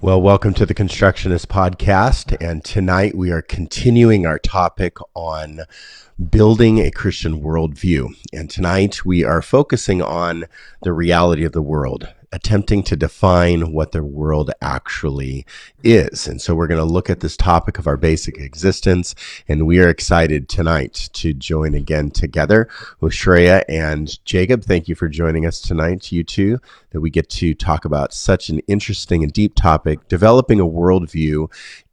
Well, welcome to the Constructionist Podcast. And tonight we are continuing our topic on building a Christian worldview. And tonight we are focusing on the reality of the world attempting to define what the world actually is. And so we're going to look at this topic of our basic existence. And we are excited tonight to join again together with Shreya and Jacob. Thank you for joining us tonight, you two, that we get to talk about such an interesting and deep topic, developing a worldview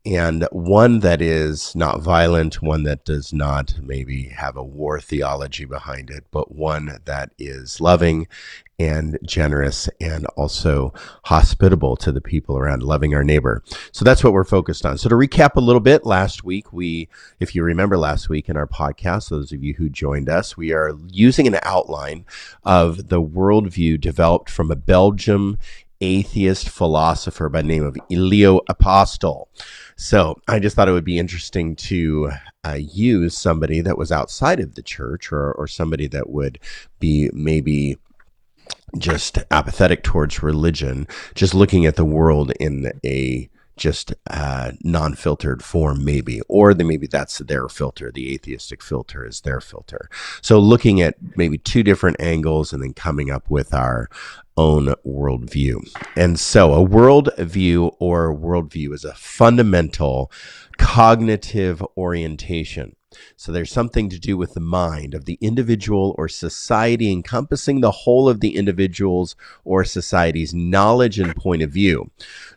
and one that is not violent, one that does not maybe have a war theology behind it, but one that is loving and generous and also hospitable to the people around, loving our neighbor. So that's what we're focused on. So to recap a little bit, last week we, if you remember last week in our podcast, those of you who joined us, we are using an outline of the worldview developed from a Belgium atheist philosopher by the name of Leo Apostel. So I just thought it would be interesting to uh, use somebody that was outside of the church or, or somebody that would be maybe just apathetic towards religion, just looking at the world in a just uh, non-filtered form maybe or the, maybe that's their filter the atheistic filter is their filter. So looking at maybe two different angles and then coming up with our own worldview. And so a worldview or worldview is a fundamental cognitive orientation so there's something to do with the mind of the individual or society, encompassing the whole of the individual's or society's knowledge and point of view.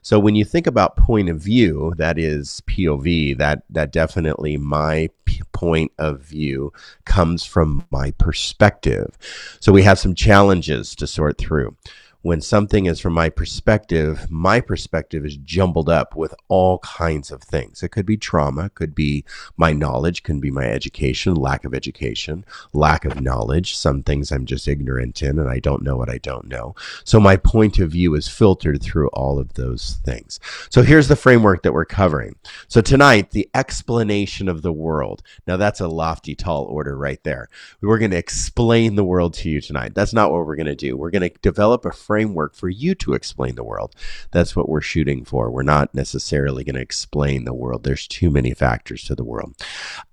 So when you think about point of view, that is POV, that, that definitely my point of view comes from my perspective. So we have some challenges to sort through when something is from my perspective, my perspective is jumbled up with all kinds of things. It could be trauma, could be my knowledge, could be my education, lack of education, lack of knowledge. Some things I'm just ignorant in and I don't know what I don't know. So my point of view is filtered through all of those things. So here's the framework that we're covering. So tonight, the explanation of the world. Now that's a lofty, tall order right there. We're going to explain the world to you tonight. That's not what we're going to do. We're going to develop a framework for you to explain the world. That's what we're shooting for. We're not necessarily going to explain the world. There's too many factors to the world.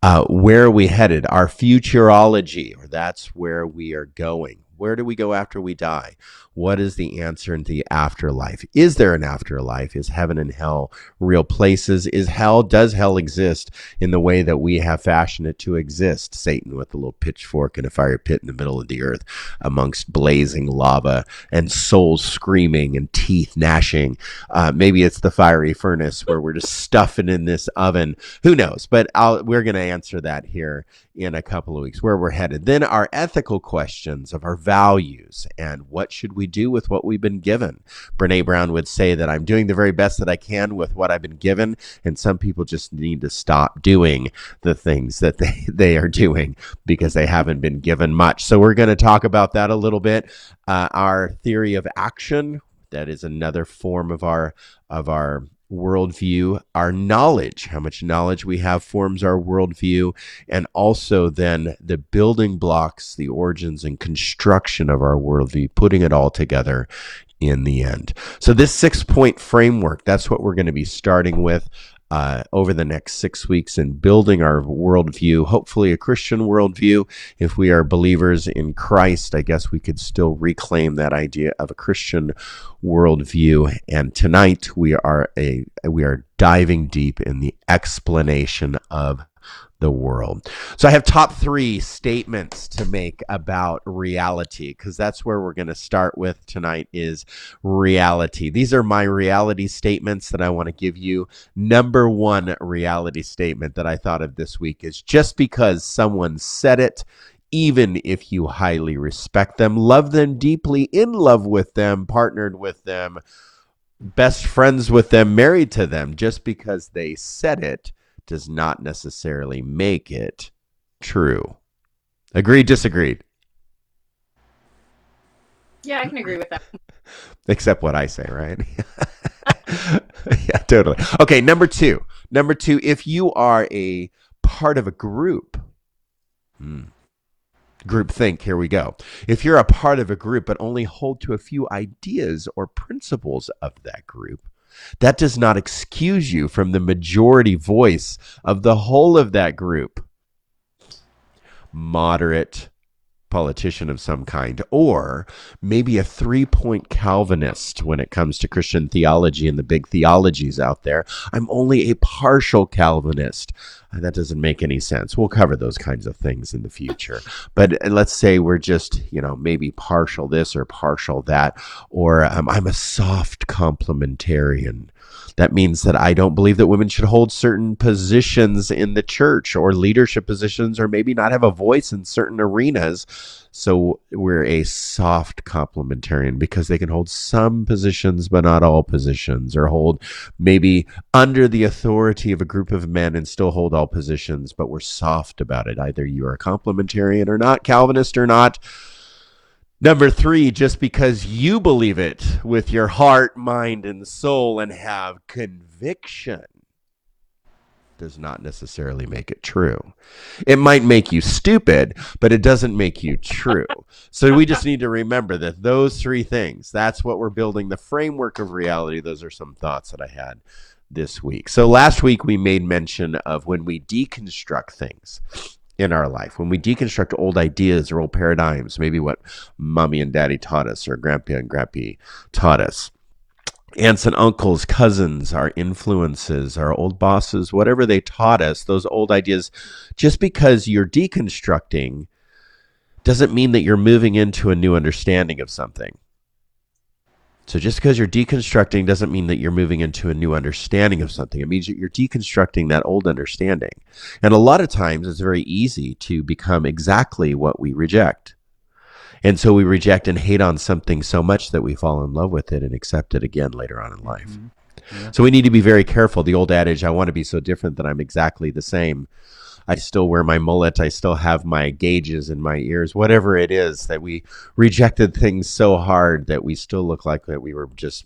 Uh, where are we headed? Our futurology, or that's where we are going. Where do we go after we die? What is the answer in the afterlife? Is there an afterlife? Is heaven and hell real places? Is hell, does hell exist in the way that we have fashioned it to exist? Satan with a little pitchfork and a fire pit in the middle of the earth amongst blazing lava and souls screaming and teeth gnashing. Uh, maybe it's the fiery furnace where we're just stuffing in this oven. Who knows? But I'll, we're going to answer that here in a couple of weeks, where we're headed. Then our ethical questions of our values and what should we do with what we've been given. Brene Brown would say that I'm doing the very best that I can with what I've been given, and some people just need to stop doing the things that they, they are doing because they haven't been given much. So we're going to talk about that a little bit. Uh, our theory of action, that is another form of our of our worldview, our knowledge, how much knowledge we have forms our worldview, and also then the building blocks, the origins and construction of our worldview, putting it all together in the end. So, this six point framework, that's what we're going to be starting with uh, over the next six weeks in building our worldview, hopefully a Christian worldview. If we are believers in Christ, I guess we could still reclaim that idea of a Christian worldview. And tonight we are a we are diving deep in the explanation of the world. So I have top three statements to make about reality because that's where we're going to start with tonight is reality. These are my reality statements that I want to give you. Number one reality statement that I thought of this week is just because someone said it even if you highly respect them, love them deeply, in love with them, partnered with them, best friends with them, married to them. Just because they said it does not necessarily make it true. Agreed, disagreed? Yeah, I can agree with that. Except what I say, right? yeah, totally. Okay, number two. Number two, if you are a part of a group, hmm, group think, here we go. If you're a part of a group but only hold to a few ideas or principles of that group, that does not excuse you from the majority voice of the whole of that group. Moderate politician of some kind, or maybe a three point Calvinist when it comes to Christian theology and the big theologies out there. I'm only a partial Calvinist. That doesn't make any sense. We'll cover those kinds of things in the future. But uh, let's say we're just, you know, maybe partial this or partial that, or um, I'm a soft complementarian. That means that I don't believe that women should hold certain positions in the church or leadership positions or maybe not have a voice in certain arenas. So we're a soft complementarian because they can hold some positions, but not all positions, or hold maybe under the authority of a group of men and still hold all positions, but we're soft about it. Either you are a complementarian or not, Calvinist or not. Number three, just because you believe it with your heart, mind, and soul and have conviction does not necessarily make it true. It might make you stupid, but it doesn't make you true. so we just need to remember that those three things, that's what we're building the framework of reality. Those are some thoughts that I had this week. So last week we made mention of when we deconstruct things in our life. When we deconstruct old ideas or old paradigms, maybe what mommy and daddy taught us or grandpa and grampy taught us, aunts and uncles, cousins, our influences, our old bosses, whatever they taught us, those old ideas, just because you're deconstructing doesn't mean that you're moving into a new understanding of something. So just because you're deconstructing doesn't mean that you're moving into a new understanding of something. It means that you're deconstructing that old understanding. And a lot of times it's very easy to become exactly what we reject. And so we reject and hate on something so much that we fall in love with it and accept it again later on in life. Mm-hmm. Yeah. So we need to be very careful. The old adage, I want to be so different that I'm exactly the same. I still wear my mullet. I still have my gauges in my ears, whatever it is that we rejected things so hard that we still look like that we were just,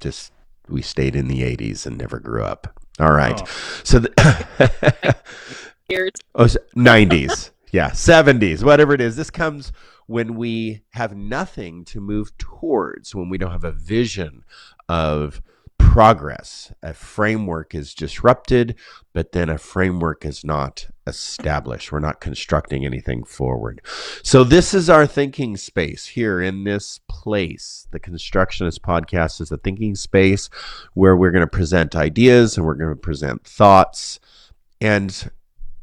just, we stayed in the 80s and never grew up. All right. Oh. So, the years. oh, 90s. Yeah. 70s, whatever it is. This comes when we have nothing to move towards, when we don't have a vision of progress. A framework is disrupted, but then a framework is not established. We're not constructing anything forward. So, this is our thinking space here in this place. The Constructionist podcast is a thinking space where we're going to present ideas and we're going to present thoughts. And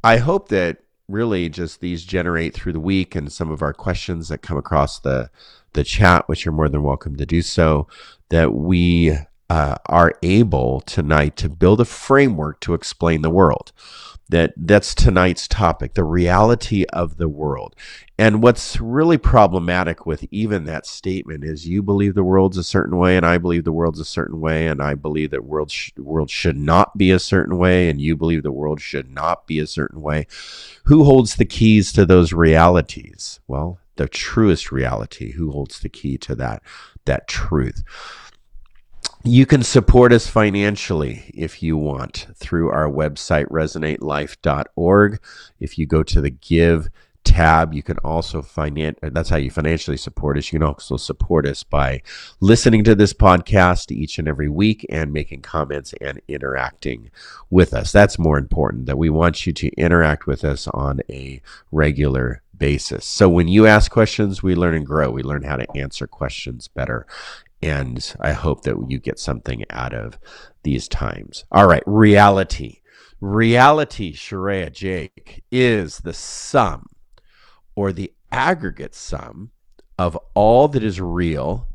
I hope that really just these generate through the week and some of our questions that come across the the chat, which you're more than welcome to do so, that we uh, are able tonight to build a framework to explain the world. That that's tonight's topic, the reality of the world. And what's really problematic with even that statement is you believe the world's a certain way, and I believe the world's a certain way, and I believe that world sh- world should not be a certain way, and you believe the world should not be a certain way. Who holds the keys to those realities? Well, the truest reality. Who holds the key to that that truth? You can support us financially if you want through our website, resonatelife.org. If you go to the Give tab, you can also finance, that's how you financially support us. You can also support us by listening to this podcast each and every week and making comments and interacting with us. That's more important that we want you to interact with us on a regular basis. So when you ask questions, we learn and grow. We learn how to answer questions better. And I hope that you get something out of these times. All right, reality. Reality, Shreya Jake, is the sum or the aggregate sum of all that is real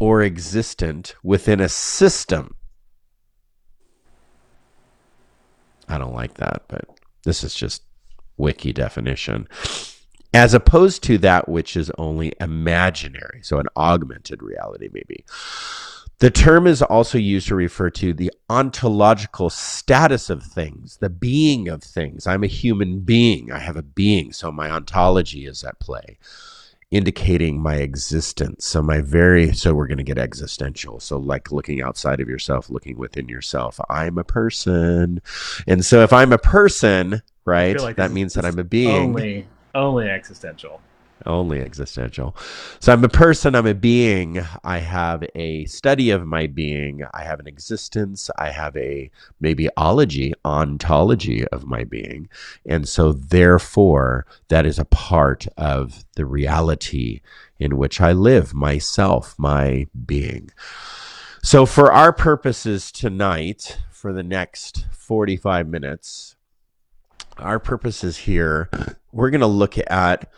or existent within a system. I don't like that, but this is just wiki definition as opposed to that which is only imaginary, so an augmented reality, maybe. The term is also used to refer to the ontological status of things, the being of things. I'm a human being, I have a being, so my ontology is at play indicating my existence. So my very so we're going to get existential. So like looking outside of yourself, looking within yourself. I'm a person. And so if I'm a person, right? Like that means that I'm a being. Only only existential only existential. So I'm a person, I'm a being. I have a study of my being. I have an existence. I have a maybe ology, ontology of my being. And so therefore, that is a part of the reality in which I live, myself, my being. So for our purposes tonight, for the next 45 minutes, our purposes here, we're going to look at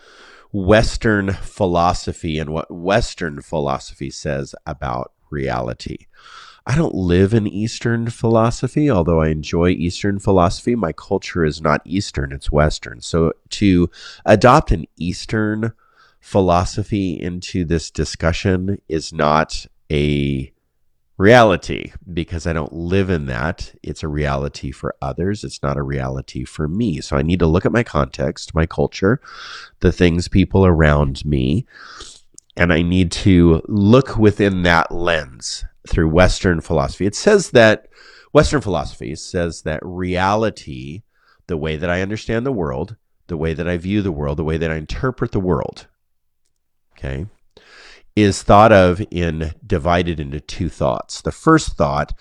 Western philosophy and what Western philosophy says about reality. I don't live in Eastern philosophy, although I enjoy Eastern philosophy. My culture is not Eastern, it's Western. So to adopt an Eastern philosophy into this discussion is not a reality because I don't live in that. It's a reality for others. It's not a reality for me. So I need to look at my context, my culture, the things, people around me, and I need to look within that lens through Western philosophy. It says that Western philosophy says that reality, the way that I understand the world, the way that I view the world, the way that I interpret the world, okay, is thought of in divided into two thoughts. The first thought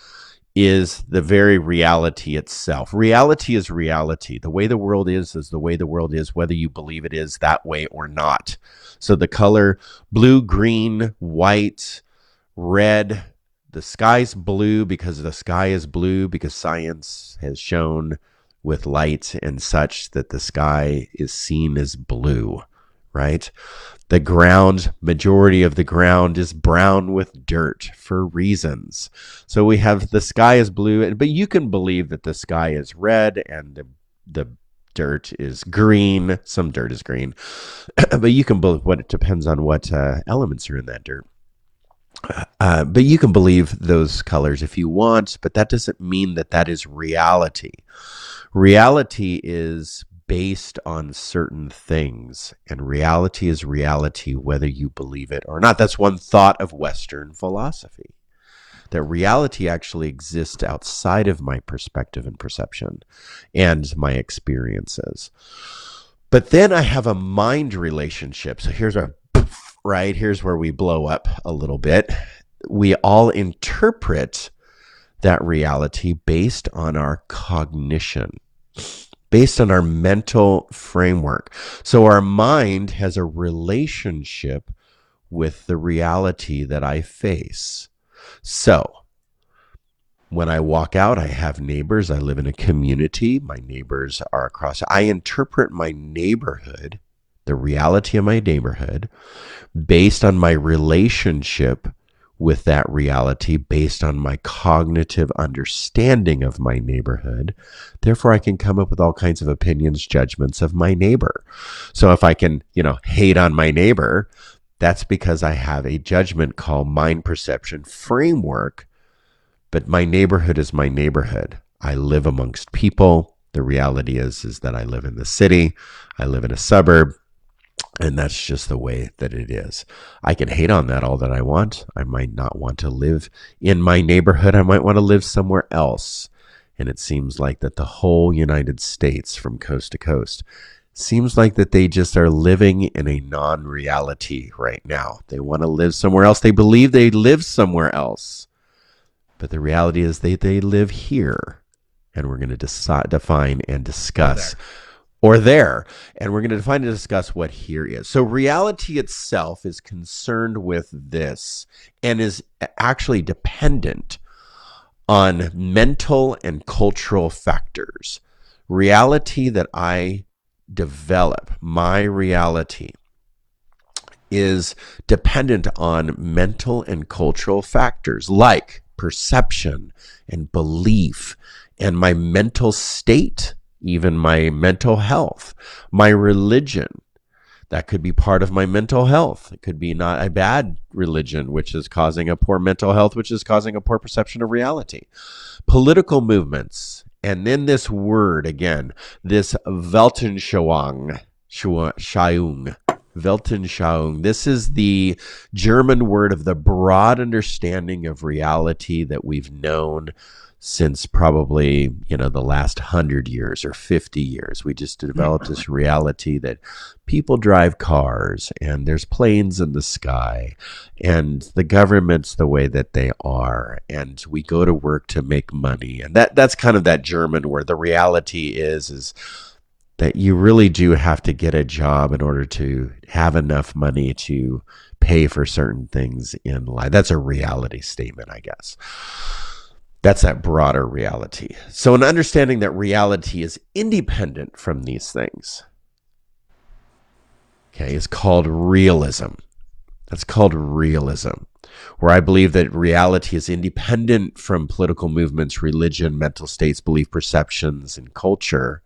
is the very reality itself. Reality is reality. The way the world is is the way the world is, whether you believe it is that way or not. So the color blue, green, white, red, the sky's blue because the sky is blue because science has shown with light and such that the sky is seen as blue, right? The ground, majority of the ground is brown with dirt for reasons. So we have the sky is blue, but you can believe that the sky is red and the, the dirt is green. Some dirt is green, but you can believe what it depends on what uh, elements are in that dirt. Uh, but you can believe those colors if you want, but that doesn't mean that that is reality. Reality is based on certain things, and reality is reality whether you believe it or not. That's one thought of Western philosophy. That reality actually exists outside of my perspective and perception and my experiences. But then I have a mind relationship. So here's our right? Here's where we blow up a little bit. We all interpret that reality based on our cognition based on our mental framework. So our mind has a relationship with the reality that I face. So when I walk out, I have neighbors. I live in a community. My neighbors are across. I interpret my neighborhood, the reality of my neighborhood, based on my relationship with that reality based on my cognitive understanding of my neighborhood. Therefore, I can come up with all kinds of opinions, judgments of my neighbor. So if I can, you know, hate on my neighbor, that's because I have a judgment called mind perception framework. But my neighborhood is my neighborhood. I live amongst people. The reality is, is that I live in the city. I live in a suburb. And that's just the way that it is. I can hate on that all that I want. I might not want to live in my neighborhood. I might want to live somewhere else. And it seems like that the whole United States from coast to coast seems like that they just are living in a non-reality right now. They want to live somewhere else. They believe they live somewhere else. But the reality is they, they live here. And we're going to define and discuss or there. And we're going to define and discuss what here is. So, reality itself is concerned with this and is actually dependent on mental and cultural factors. Reality that I develop, my reality, is dependent on mental and cultural factors like perception and belief and my mental state even my mental health, my religion. That could be part of my mental health. It could be not a bad religion, which is causing a poor mental health, which is causing a poor perception of reality. Political movements. And then this word again, this Weltanschauung, Schauung, Weltanschauung. This is the German word of the broad understanding of reality that we've known since probably you know the last 100 years or 50 years. We just developed this mm-hmm. reality that people drive cars and there's planes in the sky and the government's the way that they are and we go to work to make money. And that that's kind of that german where the reality is is that you really do have to get a job in order to have enough money to pay for certain things in life. That's a reality statement i guess that's that broader reality. So, an understanding that reality is independent from these things, okay, is called realism. That's called realism, where I believe that reality is independent from political movements, religion, mental states, belief perceptions, and culture,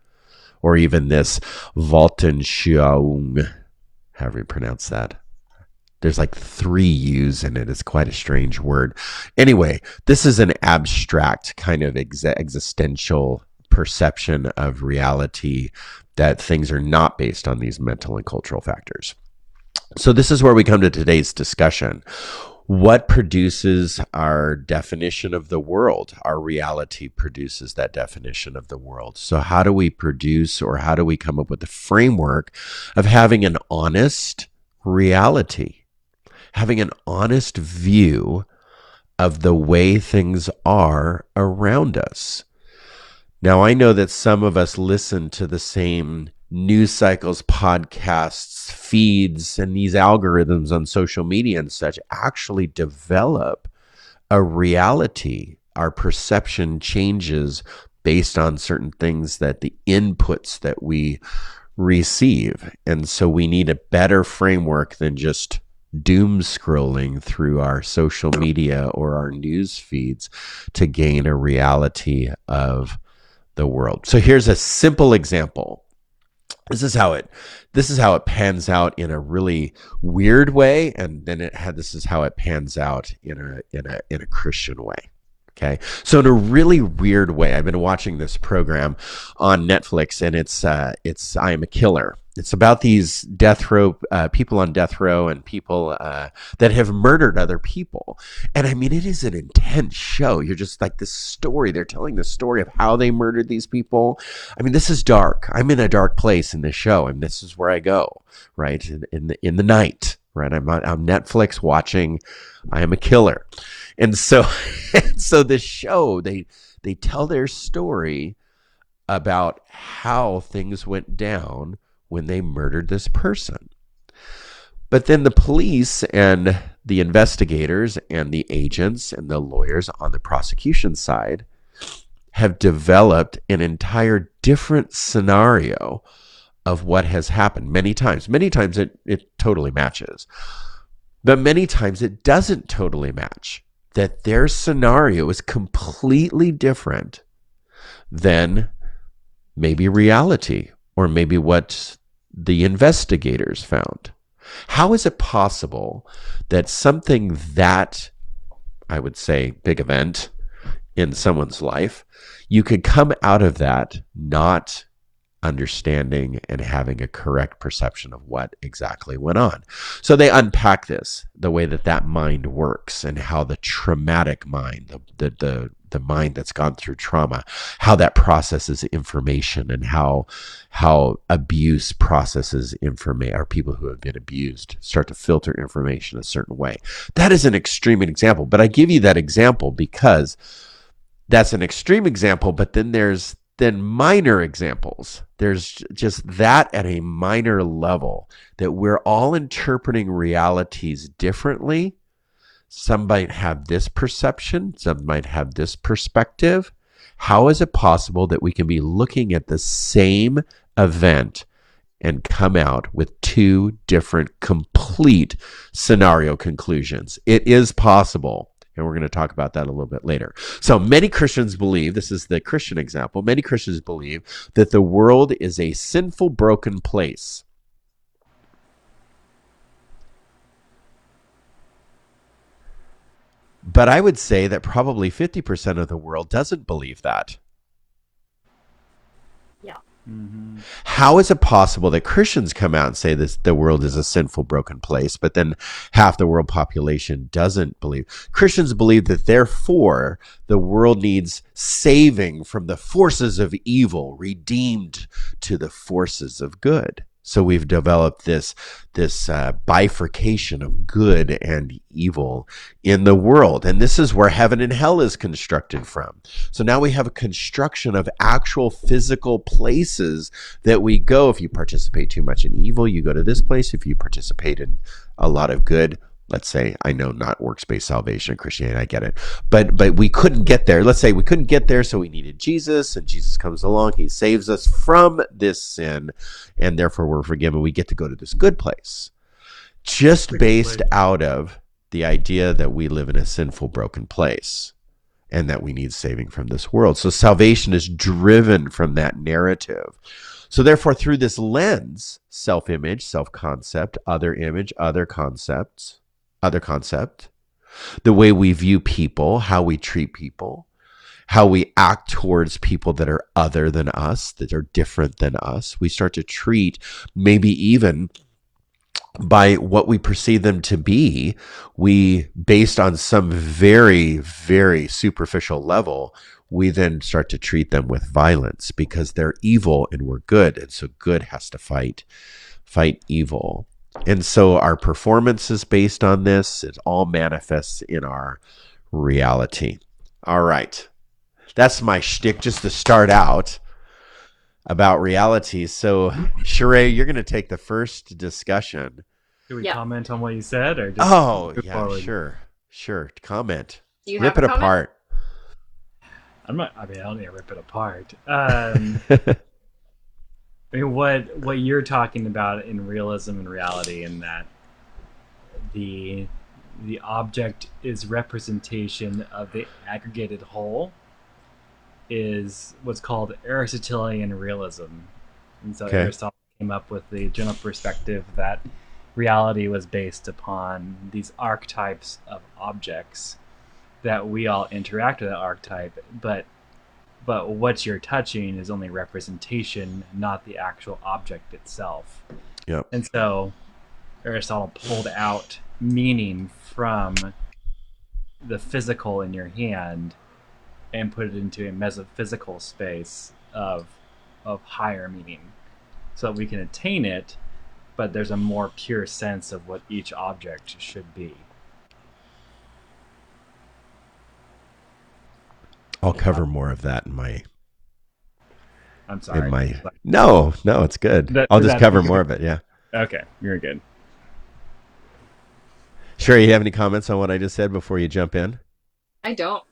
or even this Weltanschauung, however you pronounce that. There's like three U's in it. It's quite a strange word. Anyway, this is an abstract kind of ex- existential perception of reality that things are not based on these mental and cultural factors. So, this is where we come to today's discussion. What produces our definition of the world? Our reality produces that definition of the world. So, how do we produce or how do we come up with a framework of having an honest reality? Having an honest view of the way things are around us. Now, I know that some of us listen to the same news cycles, podcasts, feeds, and these algorithms on social media and such actually develop a reality. Our perception changes based on certain things that the inputs that we receive. And so we need a better framework than just doom scrolling through our social media or our news feeds to gain a reality of the world. So here's a simple example. This is how it this is how it pans out in a really weird way and then it had this is how it pans out in a in a in a Christian way. Okay. So in a really weird way, I've been watching this program on Netflix and it's uh it's I am a killer it's about these death row uh, people on death row and people uh, that have murdered other people. And i mean it is an intense show. You're just like this story. They're telling the story of how they murdered these people. I mean this is dark. I'm in a dark place in this show and this is where i go right in, in the in the night right? I'm on I'm netflix watching i am a killer. And so so this show they they tell their story about how things went down when they murdered this person. But then the police and the investigators and the agents and the lawyers on the prosecution side have developed an entire different scenario of what has happened many times. Many times it, it totally matches, but many times it doesn't totally match. That their scenario is completely different than maybe reality or maybe what the investigators found. How is it possible that something that, I would say, big event in someone's life, you could come out of that not understanding and having a correct perception of what exactly went on. So they unpack this, the way that that mind works and how the traumatic mind, the, the, the the mind that's gone through trauma, how that processes information and how how abuse processes information or people who have been abused start to filter information a certain way. That is an extreme example, but I give you that example because that's an extreme example, but then there's then minor examples. There's just that at a minor level that we're all interpreting realities differently some might have this perception, some might have this perspective. How is it possible that we can be looking at the same event and come out with two different complete scenario conclusions? It is possible. And we're going to talk about that a little bit later. So many Christians believe, this is the Christian example, many Christians believe that the world is a sinful, broken place But I would say that probably 50% of the world doesn't believe that. Yeah. Mm-hmm. How is it possible that Christians come out and say this the world is a sinful, broken place, but then half the world population doesn't believe? Christians believe that therefore the world needs saving from the forces of evil, redeemed to the forces of good. So we've developed this this uh, bifurcation of good and evil in the world, and this is where heaven and hell is constructed from. So now we have a construction of actual physical places that we go. If you participate too much in evil, you go to this place. If you participate in a lot of good, let's say i know not works-based salvation christianity i get it. But but we couldn't get there. Let's say we couldn't get there so we needed jesus and jesus comes along he saves us from this sin and therefore we're forgiven. We get to go to this good place. Just based out of the idea that we live in a sinful broken place and that we need saving from this world. So salvation is driven from that narrative. So therefore through this lens self-image self-concept other image other concepts other concept, the way we view people, how we treat people, how we act towards people that are other than us, that are different than us. We start to treat maybe even by what we perceive them to be, we, based on some very, very superficial level, we then start to treat them with violence because they're evil and we're good. And so good has to fight, fight evil. And so our performance is based on this. It all manifests in our reality. All right. That's my shtick just to start out about reality. So, Sheree, you're going to take the first discussion. Do we Yeah. comment on what you said, or just Oh, yeah, forward? sure. Sure. Comment. Do you Rip have it comment? apart. I'm not. I mean, I don't need to rip it apart. Um, I mean, what what you're talking about in realism and reality, in that the the object is representation of the aggregated whole, is what's called Aristotelian realism, and so Okay. Aristotle came up with the general perspective that reality was based upon these archetypes of objects that we all interact with that archetype, but but what you're touching is only representation, not the actual object itself. Yep. And so Aristotle pulled out meaning from the physical in your hand and put it into a metaphysical space of of higher meaning so that we can attain it but there's a more pure sense of what each object should be I'll cover more of that in my i'm sorry in my No, no, it's good. That- I'll just cover more of it, yeah. okay you're good Sure, you have any comments on what I just said before you jump in? I don't.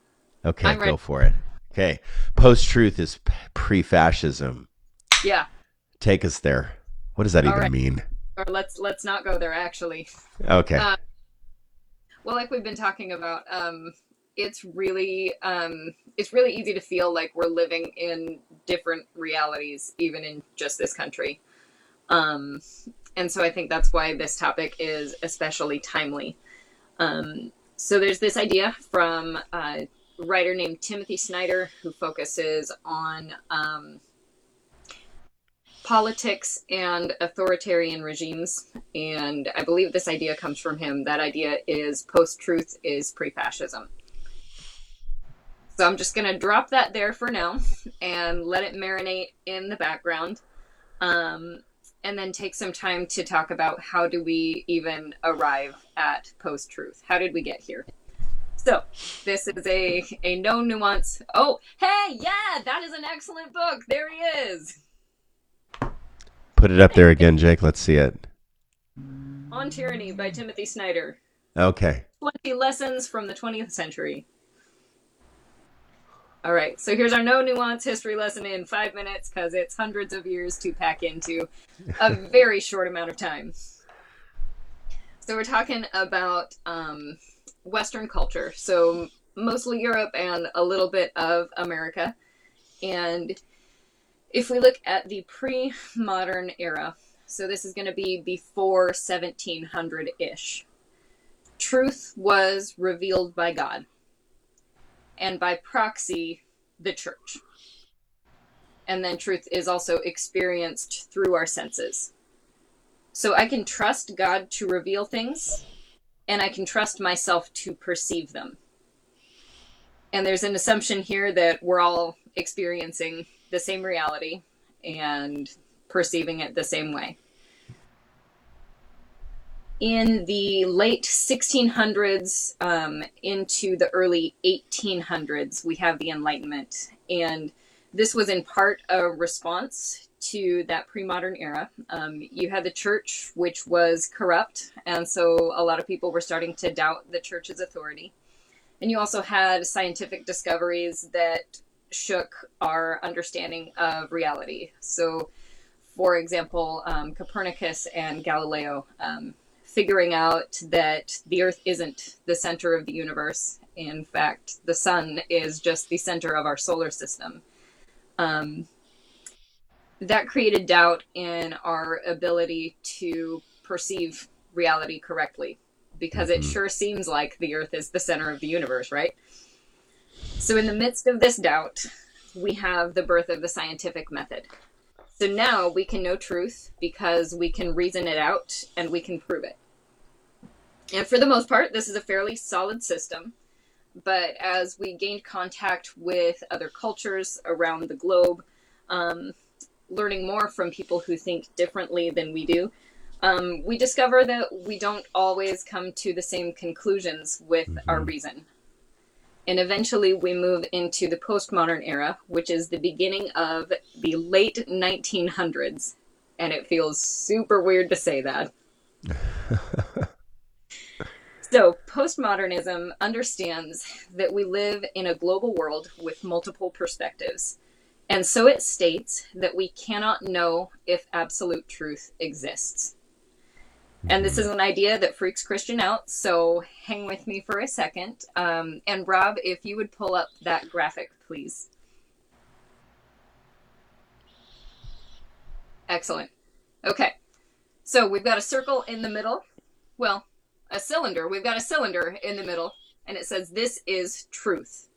Okay, I'm go ready. for it. Okay. Post truth is pre fascism. Yeah. Take us there. What does that All even right. mean? Or let's let's not go there actually. Okay. Uh, Well, like we've been talking about, um, it's really um, it's really easy to feel like we're living in different realities, even in just this country. Um, and so I think that's why this topic is especially timely. Um, so there's this idea from a writer named Timothy Snyder who focuses on um, politics and authoritarian regimes. And I believe this idea comes from him. That idea is post truth is pre fascism. So I'm just going to drop that there for now and let it marinate in the background. Um, and then take some time to talk about how do we even arrive at post truth? How did we get here? So, this is a, a no nuance. Oh, hey, yeah, that is an excellent book. There he is. Put it up there again, Jake. Let's see it. On Tyranny by Timothy Snyder. Okay. 20 Lessons from the 20th Century. All right, so here's our no nuance history lesson in five minutes because it's hundreds of years to pack into a very short amount of time. So we're talking about um, Western culture, so mostly Europe and a little bit of America. And if we look at the pre modern era, so this is going to be before 1700 ish. truth was revealed by God, and by proxy, the church. And then truth is also experienced through our senses. So I can trust God to reveal things, and I can trust myself to perceive them. And there's an assumption here that we're all experiencing the same reality and perceiving it the same way. In the late 1600s um, into the early 1800s, we have the Enlightenment. And this was in part a response to that pre modern era. Um, you had the church, which was corrupt. And so a lot of people were starting to doubt the church's authority. And you also had scientific discoveries that shook our understanding of reality. So, for example, um, Copernicus and Galileo um, figuring out that the Earth isn't the center of the universe. In fact, the sun is just the center of our solar system. Um, that created doubt in our ability to perceive reality correctly because mm-hmm. it sure seems like the Earth is the center of the universe, right? So, in the midst of this doubt, we have the birth of the scientific method. So now we can know truth because we can reason it out and we can prove it. And for the most part, this is a fairly solid system. But as we gained contact with other cultures around the globe, um, learning more from people who think differently than we do, um, we discover that we don't always come to the same conclusions with mm-hmm. our reason. And eventually we move into the postmodern era, which is the beginning of the late 1900s. And it feels super weird to say that. so, postmodernism understands that we live in a global world with multiple perspectives. And so it states that we cannot know if absolute truth exists. And this is an idea that freaks Christian out, so hang with me for a second. Um, and Rob, if you would pull up that graphic, please. Excellent. Okay, so we've got a circle in the middle. Well, a cylinder. We've got a cylinder in the middle, and it says this is truth.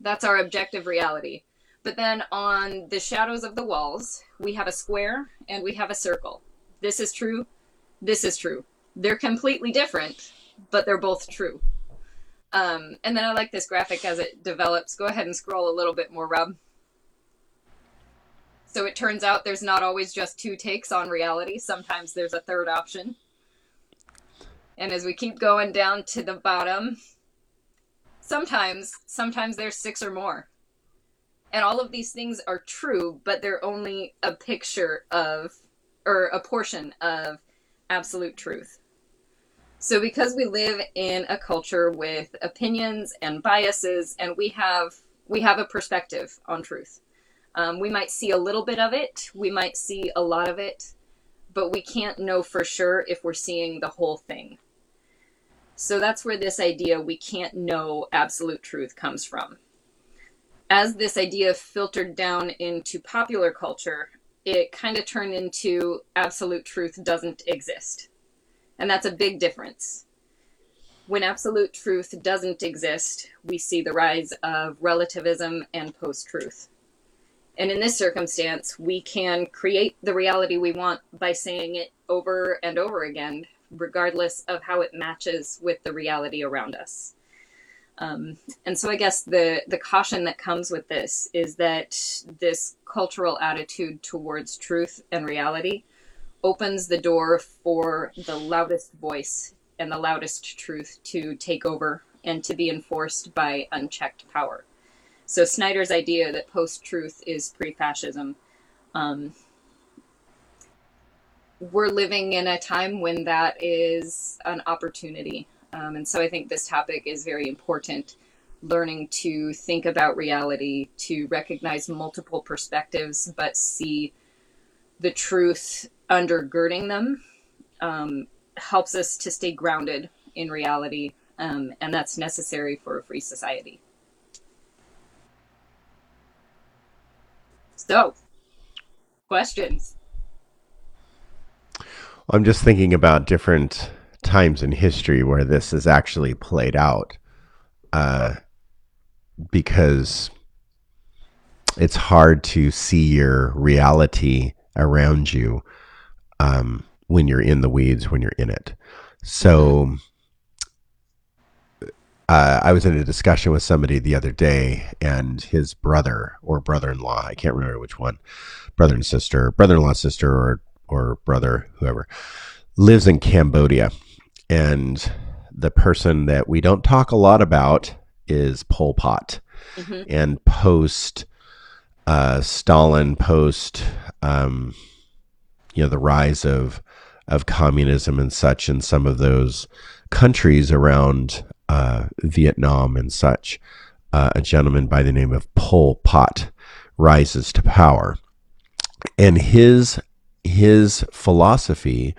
That's our objective reality. But then on the shadows of the walls, we have a square and we have a circle. This is true this is true. They're completely different, but they're both true. Um, and then I like this graphic as it develops. Go ahead and scroll a little bit more, Rob. So it turns out there's not always just two takes on reality. Sometimes there's a third option. And as we keep going down to the bottom, sometimes sometimes there's six or more. And all of these things are true, but they're only a picture of or a portion of absolute truth. So, because we live in a culture with opinions and biases, and we have we have a perspective on truth, um, we might see a little bit of it, we might see a lot of it, but we can't know for sure if we're seeing the whole thing. So that's where this idea we can't know absolute truth comes from. As this idea filtered down into popular culture, it kind of turned into absolute truth doesn't exist. And that's a big difference. When absolute truth doesn't exist, we see the rise of relativism and post truth. And in this circumstance, we can create the reality we want by saying it over and over again, regardless of how it matches with the reality around us. Um, and so I guess the the caution that comes with this is that this cultural attitude towards truth and reality opens the door for the loudest voice and the loudest truth to take over and to be enforced by unchecked power. So Snyder's idea that post-truth is pre-fascism. Um, we're living in a time when that is an opportunity um, and so I think this topic is very important learning to think about reality, to recognize multiple perspectives, but see the truth undergirding them um, helps us to stay grounded in reality. Um, and that's necessary for a free society. So, questions? I'm just thinking about different times in history where this has actually played out, uh, because it's hard to see your reality around you um, when you're in the weeds, when you're in it. So uh, I was in a discussion with somebody the other day, and his brother or brother-in-law, I can't remember which one, brother and sister, brother-in-law, sister, or or brother, whoever, lives in Cambodia, and the person that we don't talk a lot about is Pol Pot, hmm and post uh, Stalin, post um, you know the rise of of communism and such in some of those countries around uh, Vietnam and such. Uh, a gentleman by the name of Pol Pot rises to power, and his his philosophy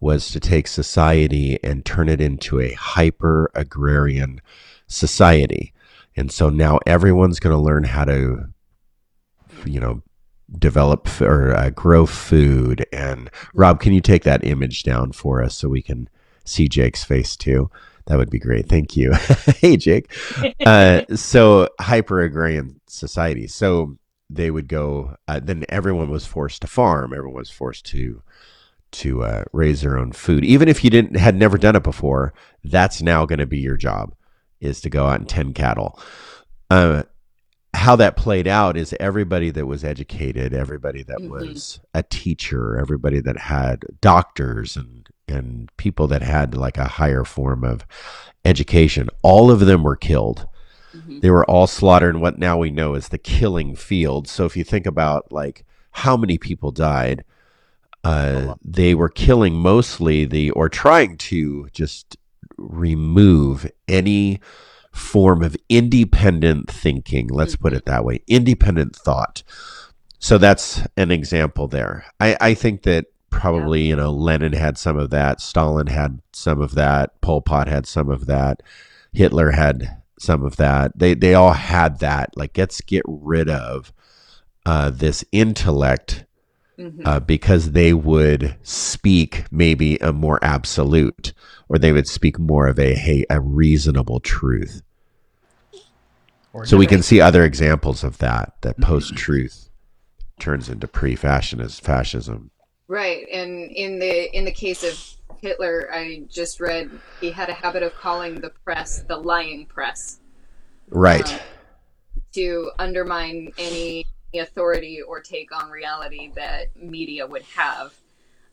was to take society and turn it into a hyper agrarian society. And so now everyone's going to learn how to, you know, develop or uh, grow food. And Rob, can you take that image down for us so we can see Jake's face too? That would be great. Thank you. hey, Jake. Uh, so hyper agrarian society. So they would go. Uh, then everyone was forced to farm. Everyone was forced to to uh, raise their own food, even if you didn't had never done it before. That's now going to be your job, is to go out and tend cattle. Uh, how that played out is everybody that was educated, everybody that Mhm. was a teacher, everybody that had doctors and and people that had like a higher form of education, all of them were killed. They were all slaughtered in what now we know is the killing field. So if you think about like how many people died, uh, they were killing mostly the or trying to just remove any form of independent thinking. Let's put it that way, independent thought. So that's an example there. I, I think that probably you know Lenin had some of that, Stalin had some of that, Pol Pot had some of that, Hitler had some of that. They they all had that. Like let's get rid of uh, this intellect hmm uh, because they would speak maybe a more absolute, or they would speak more of a hey a reasonable truth. Or So we can see other examples of that. That post truth turns into pre-fascist fascism. Right, and in the in the case of Hitler, I just read he had a habit of calling the press the lying press Right. Uh, to undermine any authority or take on reality that media would have,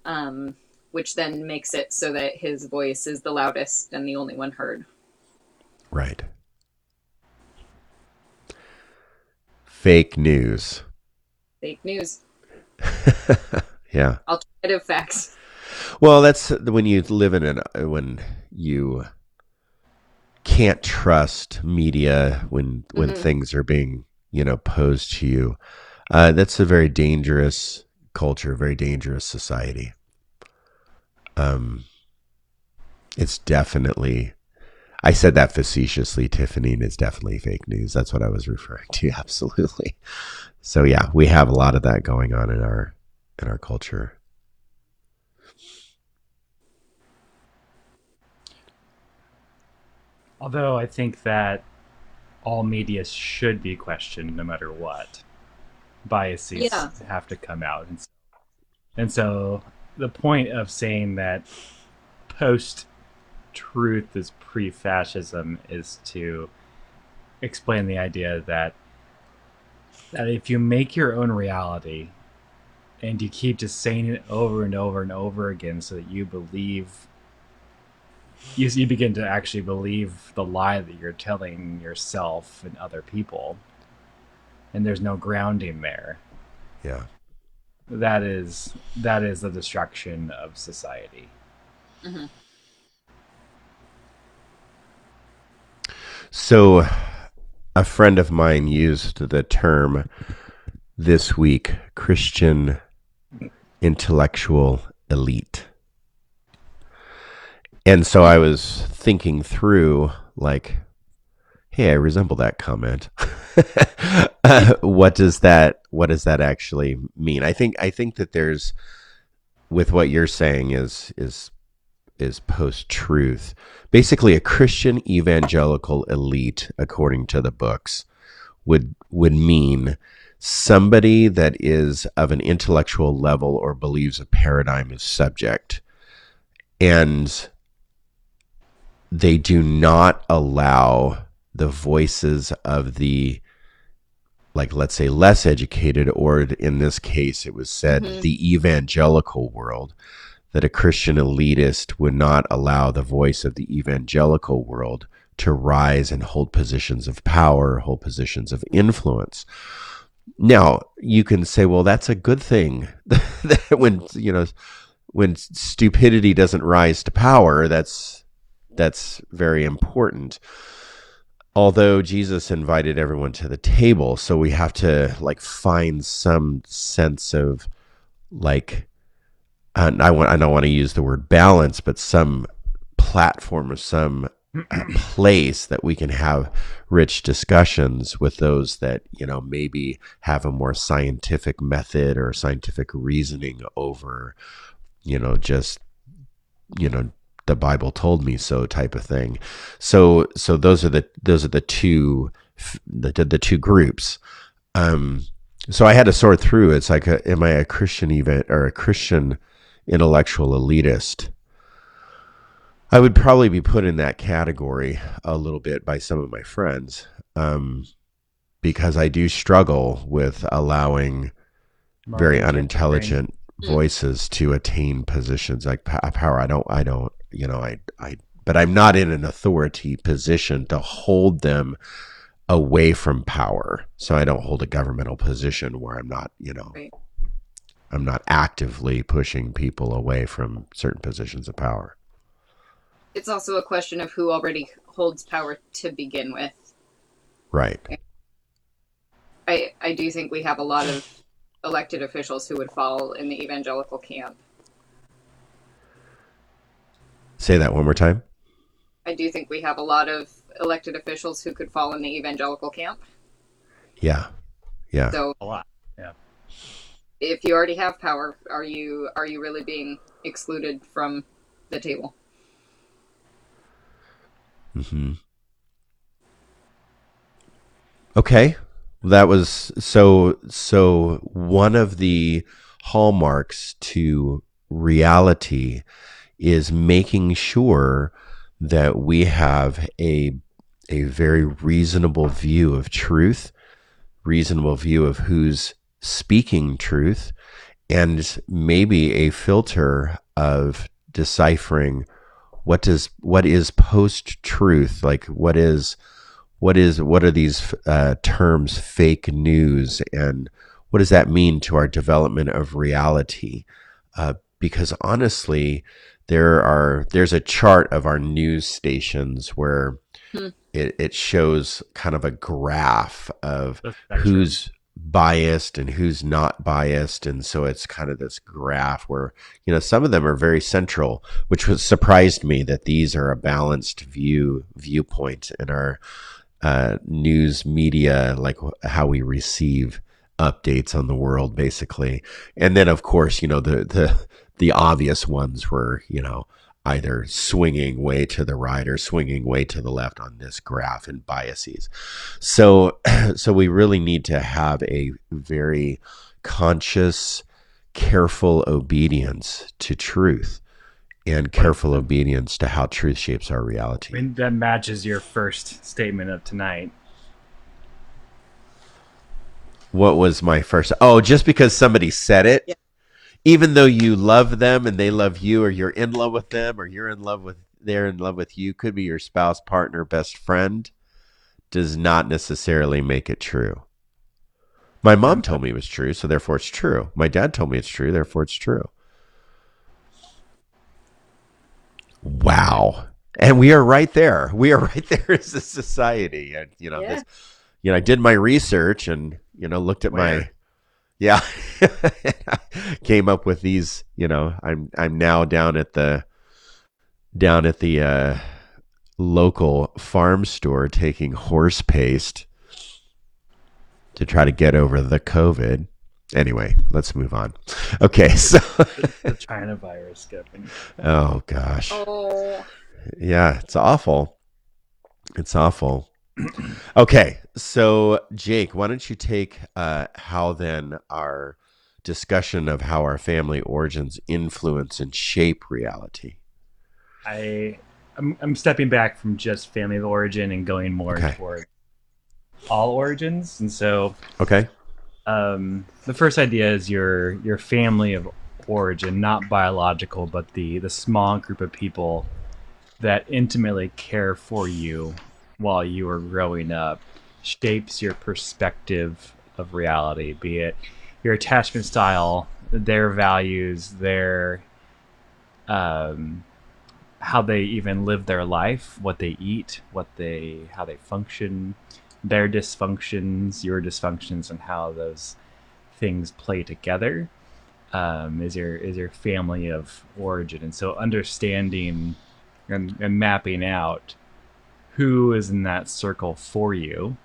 um, which then makes it so that his voice is the loudest and the only one heard. Right. Fake news. Fake news, Yeah. alternative facts. Well, that's when you live in an when you can't trust media when when Mhm. things are being you know posed to you. Uh, that's a very dangerous culture, very dangerous society. Um, it's definitely. I said that facetiously, Tiffany, and it's definitely fake news. That's what I was referring to. Absolutely. So yeah, we have a lot of that going on in our in our culture. Although I think that all media should be questioned no matter what. Biases Yeah. have to come out. And so, and so the point of saying that post truth is pre fascism is to explain the idea that that if you make your own reality and you keep just saying it over and over and over again so that you believe you, you begin to actually believe the lie that you're telling yourself and other people and there's no grounding there Yeah. that is that is the destruction of society mm-hmm. So, a friend of mine used the term this week Christian intellectual elite. And so I was thinking through, like, hey, I resemble that comment. uh, what does that what does that actually mean? I think I think that there's with what you're saying is is is post truth. Basically, a Christian evangelical elite, according to the books, would would mean somebody that is of an intellectual level or believes a paradigm is subject, and they do not allow the voices of the like let's say less educated or in this case it was said mm-hmm. the evangelical world that a christian elitist would not allow the voice of the evangelical world to rise and hold positions of power hold positions of influence now you can say well that's a good thing when you know when stupidity doesn't rise to power that's that's very important. Although Jesus invited everyone to the table, so we have to like find some sense of like uh, I want I don't want to use the word balance, but some platform or some place that we can have rich discussions with those that you know maybe have a more scientific method or scientific reasoning over you know just you know the Bible told me so type of thing. So so those are the those are the two the the two groups. Um, so I had to sort through. It's like, a, am I a Christian event or a Christian intellectual elitist? I would probably be put in that category a little bit by some of my friends, um, because I do struggle with allowing very unintelligent voices to attain positions like power. I don't. I don't you know, I, I, but I'm not in an authority position to hold them away from power. So I don't hold a governmental position where I'm not, you know, right. I'm not actively pushing people away from certain positions of power. It's also a question of who already holds power to begin with. Right. I I do think we have a lot of elected officials who would fall in the evangelical camp. Say that one more time. I do think we have a lot of elected officials who could fall in the evangelical camp. Yeah. Yeah. So a lot. Yeah. If you already have power, are you are you really being excluded from the table? Hmm. Okay. That was so so one of the hallmarks to reality is making sure that we have a a very reasonable view of truth, reasonable view of who's speaking truth, and maybe a filter of deciphering what does what is post truth like what is what is what are these uh, terms fake news and what does that mean to our development of reality? Uh, because honestly there are there's a chart of our news stations where hmm. it, it shows kind of a graph of who's biased and who's not biased. And so it's kind of this graph where you know some of them are very central which was surprised me that these are a balanced view viewpoint in our uh, news media like how we receive updates on the world basically. And then of course you know the the the obvious ones were, you know, either swinging way to the right or swinging way to the left on this graph and biases. So, so we really need to have a very conscious, careful obedience to truth and careful obedience to how truth shapes our reality. I mean, that matches your first statement of tonight. What was my first? Oh, just because somebody said it. Yeah even though you love them and they love you or you're in love with them or you're in love with they're in love with you could be your spouse partner best friend does not necessarily make it true. My mom told me it was true so therefore it's true. My dad told me it's true therefore it's true. Wow. And we are right there. We are right there as a society. And you know yeah. this you know i did my research and you know looked at Where? my yeah. Came up with these, you know, I'm I'm now down at the down at the uh, local farm store taking horse paste to try to get over the COVID. Anyway, let's move on. Okay, so the China virus going. oh gosh, Oh, yeah, it's awful. It's awful. Okay, so Jake, why don't you take uh, how then our discussion of how our family origins influence and shape reality? I I'm, I'm stepping back from just family of origin and going more Okay. toward all origins, and so Okay. um, the first idea is your your family of origin, not biological, but the the small group of people that intimately care for you while you were growing up shapes your perspective of reality, be it your attachment style, their values, their um, how they even live their life, what they eat, what they how they function, their dysfunctions, your dysfunctions, and how those things play together um, is your is your family of origin, and so understanding and, and mapping out who is in that circle for you,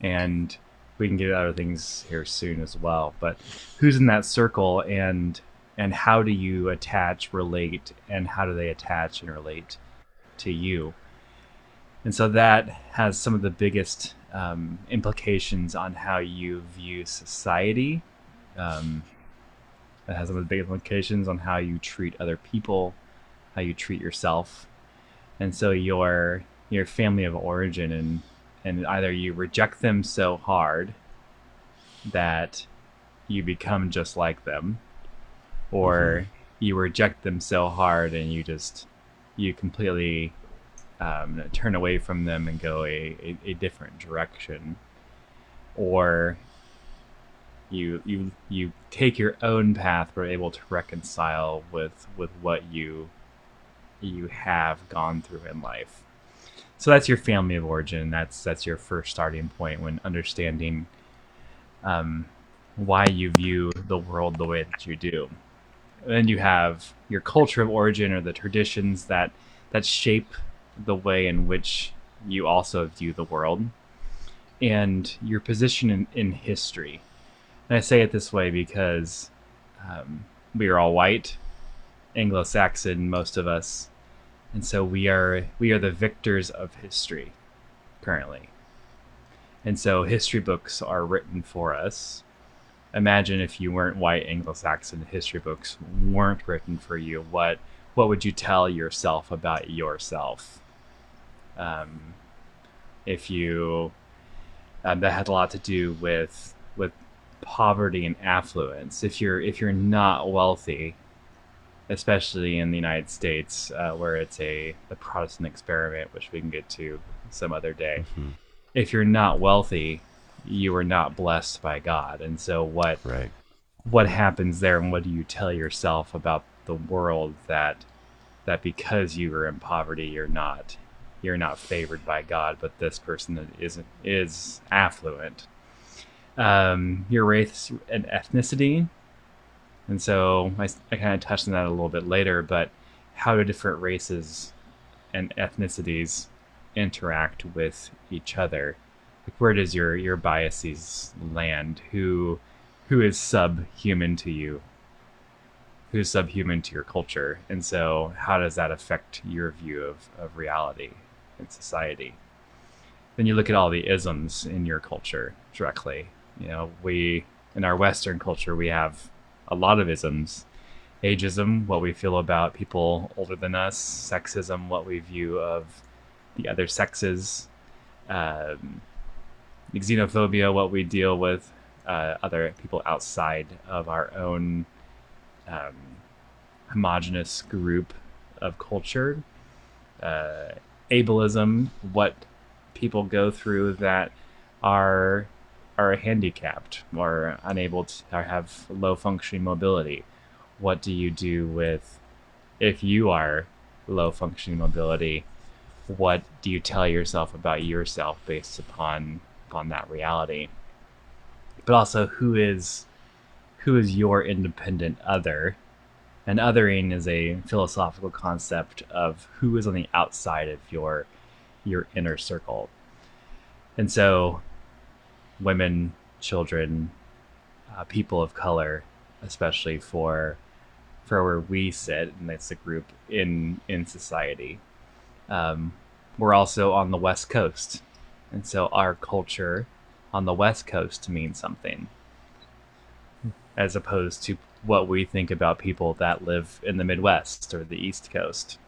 and we can get other things here soon as well. But who's in that circle, and and how do you attach, relate, and how do they attach and relate to you? And so that has some of the biggest um, implications on how you view society. Um, it has some of the big implications on how you treat other people, how you treat yourself, and so your your family of origin and and either you reject them so hard that you become just like them, or you reject them so hard and you just you completely um, turn away from them and go a, a, a different direction, or you you you take your own path but are able to reconcile with with what you you have gone through in life. So that's your family of origin. That's that's your first starting point when understanding um, why you view the world the way that you do. Then you have your culture of origin or the traditions that that shape the way in which you also view the world and your position in, in history. And I say it this way because um, we are all white, Anglo-Saxon, most of us, and so we are we are the victors of history currently. And so history books are written for us. Imagine if you weren't white Anglo-Saxon, history books weren't written for you. What what would you tell yourself about yourself? Um, if you um, that had a lot to do with with poverty and affluence. If you're if you're not wealthy, especially in the United States, uh, where it's a the Protestant experiment, which we can get to some other day. Mhm. If you're not wealthy, you are not blessed by God, and so what Right. what happens there, and what do you tell yourself about the world that that because you are in poverty, you're not you're not favored by God, but this person that isn't is affluent. Um, your race and ethnicity, and so I, I kind of touched on that a little bit later, but how do different races and ethnicities interact with each other? Like where does your your biases land? Who who is subhuman to you? Who's subhuman to your culture? And so how does that affect your view of, of reality and society? Then you look at all the isms in your culture directly. You know, we in our Western culture we have a lot of isms. Ageism, what we feel about people older than us. Sexism, what we view of the other sexes. Um, xenophobia, what we deal with uh, other people outside of our own um, homogenous group of culture. Uh, ableism, what people go through that are are handicapped or unable to or have low functioning mobility. What do you do with if you are low functioning mobility? What do you tell yourself about yourself based upon upon that reality? But also who is who is your independent other? And othering is a philosophical concept of who is on the outside of your your inner circle. And so women, children, uh, people of color, especially for for where we sit, and that's a group in in society. Um, we're also on the West Coast, and so our culture on the West Coast means something, as opposed to what we think about people that live in the Midwest or the East Coast.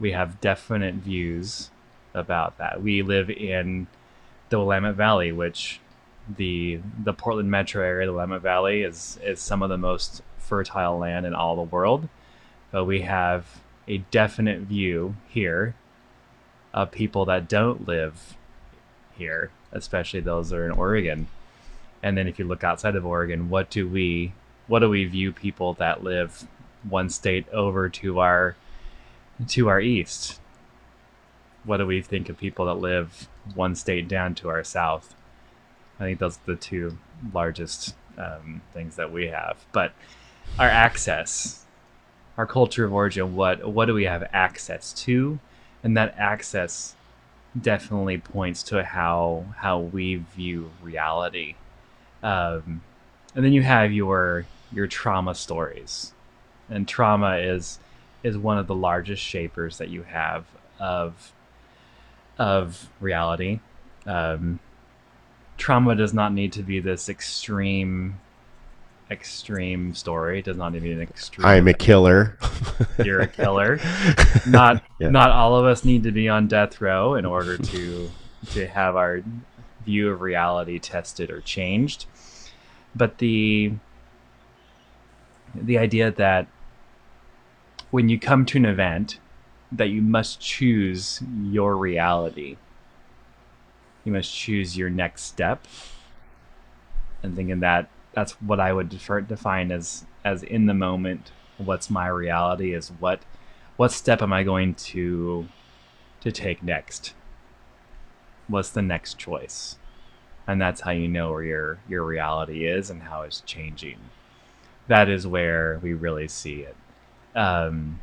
We have definite views about that. We live in the Willamette Valley, which the the Portland metro area, the Willamette Valley, is is some of the most fertile land in all the world. But we have a definite view here of people that don't live here, especially those that are in Oregon. And then if you look outside of Oregon, what do we what do we view people that live one state over to our to our east? What do we think of people that live one state down to our south? I think those are the two largest um, things that we have. But our access, our culture of origin, what what do we have access to, and that access definitely points to how how we view reality. Um, and then you have your your trauma stories, and trauma is is one of the largest shapers that you have of of reality. Um, trauma does not need to be this extreme extreme story. It does not need to be an extreme. I'm a killer. You're a killer. Not Yeah. not all of us need to be on death row in order to to have our view of reality tested or changed. But the the idea that when you come to an event that you must choose your reality. You must choose your next step. And thinking that that's what I would define as as in the moment. What's my reality? Is what what step am I going to to take next? What's the next choice? And that's how you know where your your reality is and how it's changing. That is where we really see it. Um,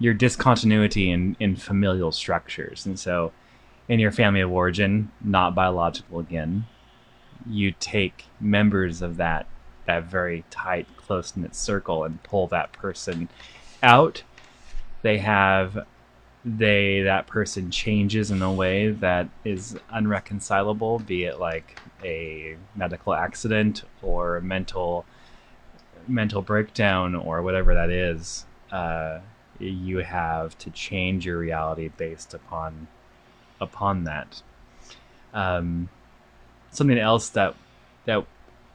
your discontinuity in, in familial structures. And so, in your family of origin, not biological again, you take members of that that very tight, close knit circle and pull that person out. They have they that person changes in a way that is unreconcilable, be it like a medical accident or mental mental breakdown or whatever that is. Uh, you have to change your reality based upon upon that. Um, something else that that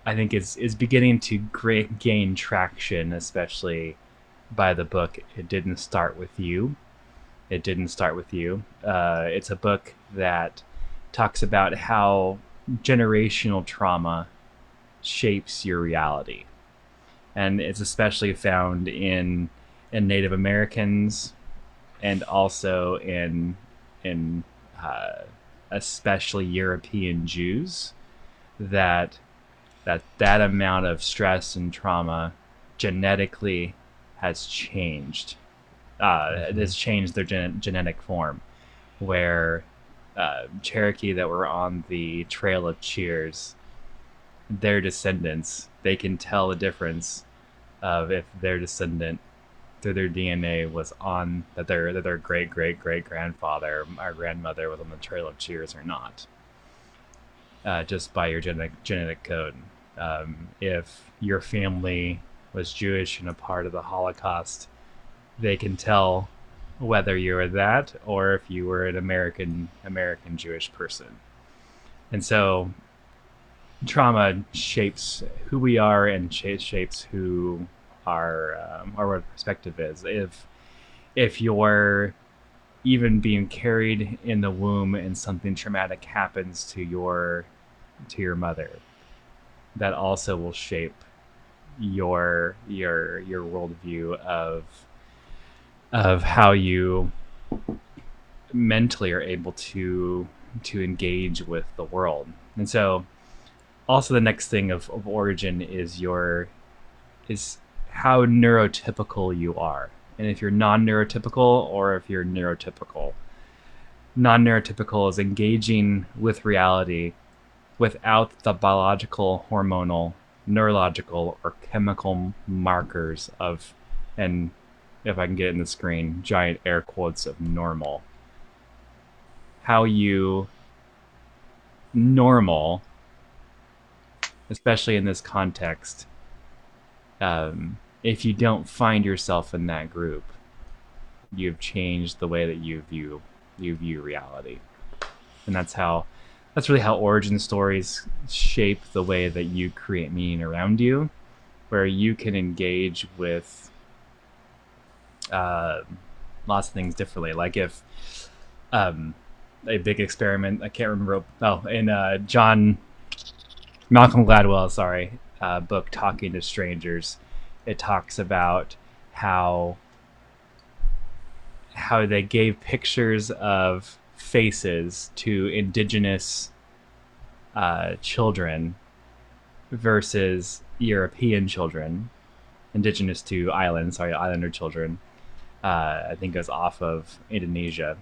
I think is is beginning to great gain traction, especially by the book. It didn't start with you. It didn't start with you. Uh, it's a book that talks about how generational trauma shapes your reality, and it's especially found in in Native Americans, and also in in uh, especially European Jews, that that that amount of stress and trauma genetically has changed. Uh, It has changed their gen- genetic form, where uh, Cherokee that were on the Trail of Tears, their descendants, they can tell the difference of if their descendant through their DNA was on that their that their great great great grandfather or grandmother was on the Trail of Tears or not, uh, just by your genetic genetic code. Um, if your family was Jewish and a part of the Holocaust, they can tell whether you were that or if you were an American American Jewish person. And so trauma shapes who we are and shapes who our um, our perspective is. If if you're even being carried in the womb and something traumatic happens to your to your mother, that also will shape your your your worldview of of how you mentally are able to to engage with the world. And so also the next thing of, of origin is your is how neurotypical you are. And if you're non neurotypical or if you're neurotypical. Non neurotypical is engaging with reality without the biological hormonal neurological or chemical markers of, and if I can get in the screen, giant air quotes of normal. How you normal, especially in this context, um, if you don't find yourself in that group, you've changed the way that you view you view reality, and that's how that's really how origin stories shape the way that you create meaning around you, where you can engage with uh, lots of things differently. Like if um, a big experiment, I can't remember. Oh, in uh, John Malcolm Gladwell, sorry, uh, book Talking to Strangers, it talks about how how they gave pictures of faces to indigenous uh, children versus European children, indigenous to islands, sorry, islander children. Uh, I think it was off of Indonesia,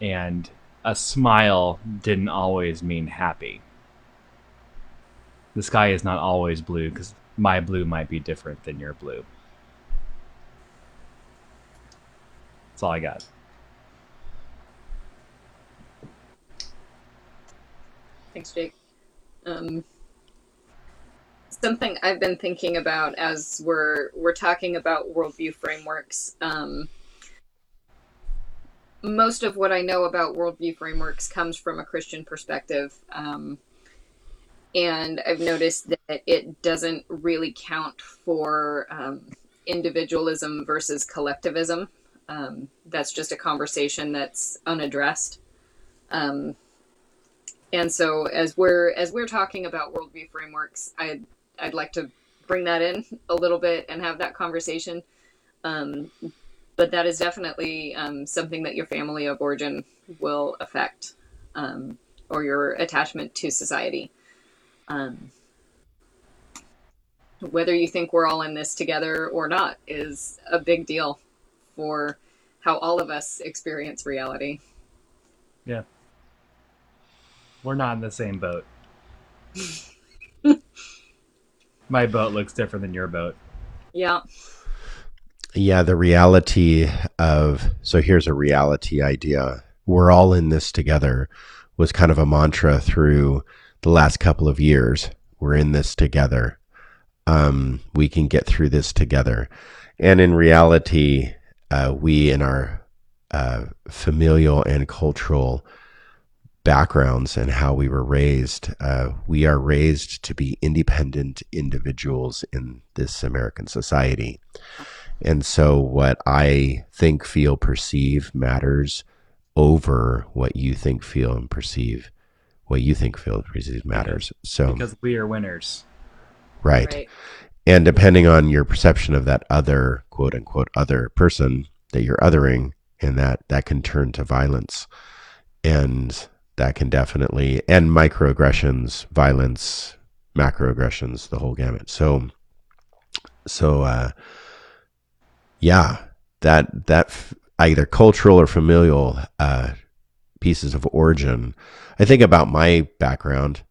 and a smile didn't always mean happy. The sky is not always blue because my blue might be different than your blue. That's all I got. Thanks, Jake. Um, something I've been thinking about as we're we're talking about worldview frameworks. Um, most of what I know about worldview frameworks comes from a Christian perspective. Um, and I've noticed that it doesn't really count for um, individualism versus collectivism. Um, that's just a conversation that's unaddressed. Um, and so, as we're as we're talking about worldview frameworks, I'd I'd like to bring that in a little bit and have that conversation. Um, but that is definitely um, something that your family of origin will affect, um, or your attachment to society. Um, whether you think we're all in this together or not is a big deal for how all of us experience reality. Yeah. We're not in the same boat. My boat looks different than your boat. Yeah. Yeah, the reality of so here's a reality idea. We're all in this together was kind of a mantra through the last couple of years. We're in this together. Um, we can get through this together. And in reality, uh, we in our uh, familial and cultural backgrounds and how we were raised, uh, we are raised to be independent individuals in this American society. And so, what I think, feel, perceive matters over what you think, feel, and perceive. What you think, feel, perceive matters. So, Because we are winners. right. Right. And depending on your perception of that other, quote unquote, other person that you're othering, and that that can turn to violence. And that can definitely, and microaggressions, violence, macroaggressions, the whole gamut. So, so, uh, yeah, that that f- either cultural or familial uh, pieces of origin. I think about my background.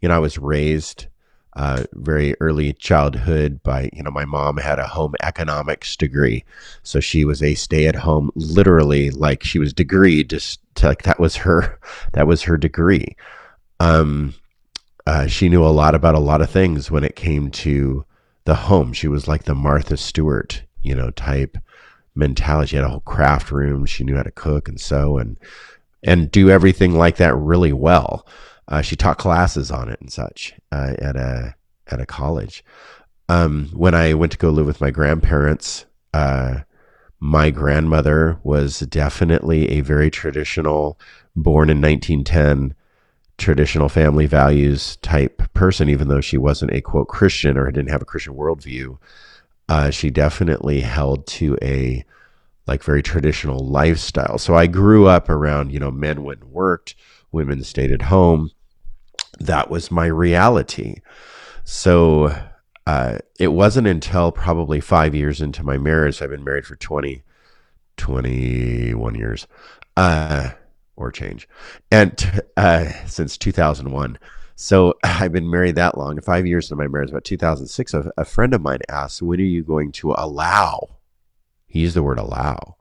You know, I was raised uh, very early childhood by you know my mom had a home economics degree, so she was a stay at home, literally like she was degreed. Just to, like that was her that was her degree. Um, uh, she knew a lot about a lot of things when it came to the home. She was like the Martha Stewart, you know, type mentality. She had a whole craft room. She knew how to cook and sew and and do everything like that really well. Uh, she taught classes on it and such uh, at a at a college. Um, when I went to go live with my grandparents, uh, my grandmother was definitely a very traditional, born in 1910, traditional family values type person. Even though she wasn't a quote Christian or didn't have a Christian worldview, uh, she definitely held to a like very traditional lifestyle. So I grew up around, you know, men went and worked, women stayed at home. That was my reality. So uh, it wasn't until probably five years into my marriage, I've been married for 20, 21 years, uh, or change, and uh, since 2001. So I've been married that long, five years into my marriage, about 2006. A, a friend of mine asked, When are you going to allow? He used the word allow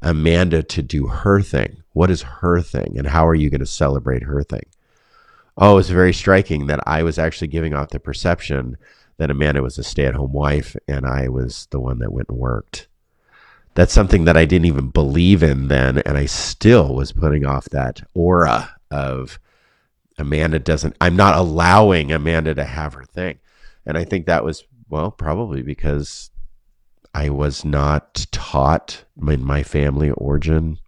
Amanda to do her thing. What is her thing? And how are you going to celebrate her thing? Oh, it's very striking that I was actually giving off the perception that Amanda was a stay at home wife and I was the one that went and worked. That's something that I didn't even believe in then. And I still was putting off that aura of Amanda doesn't, I'm not allowing Amanda to have her thing. And I think that was, well, probably because I was not taught in my family origin,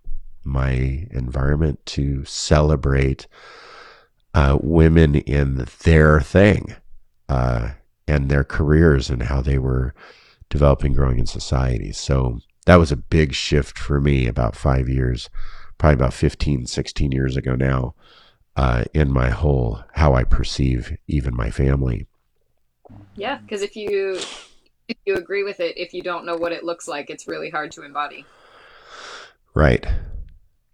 my environment to celebrate uh, women in their thing uh, and their careers and how they were developing, growing in society. So that was a big shift for me about five years, probably about 15, 16 years ago now, uh, in my whole how I perceive even my family. Yeah, because if you if you agree with it, if you don't know what it looks like, it's really hard to embody. Right.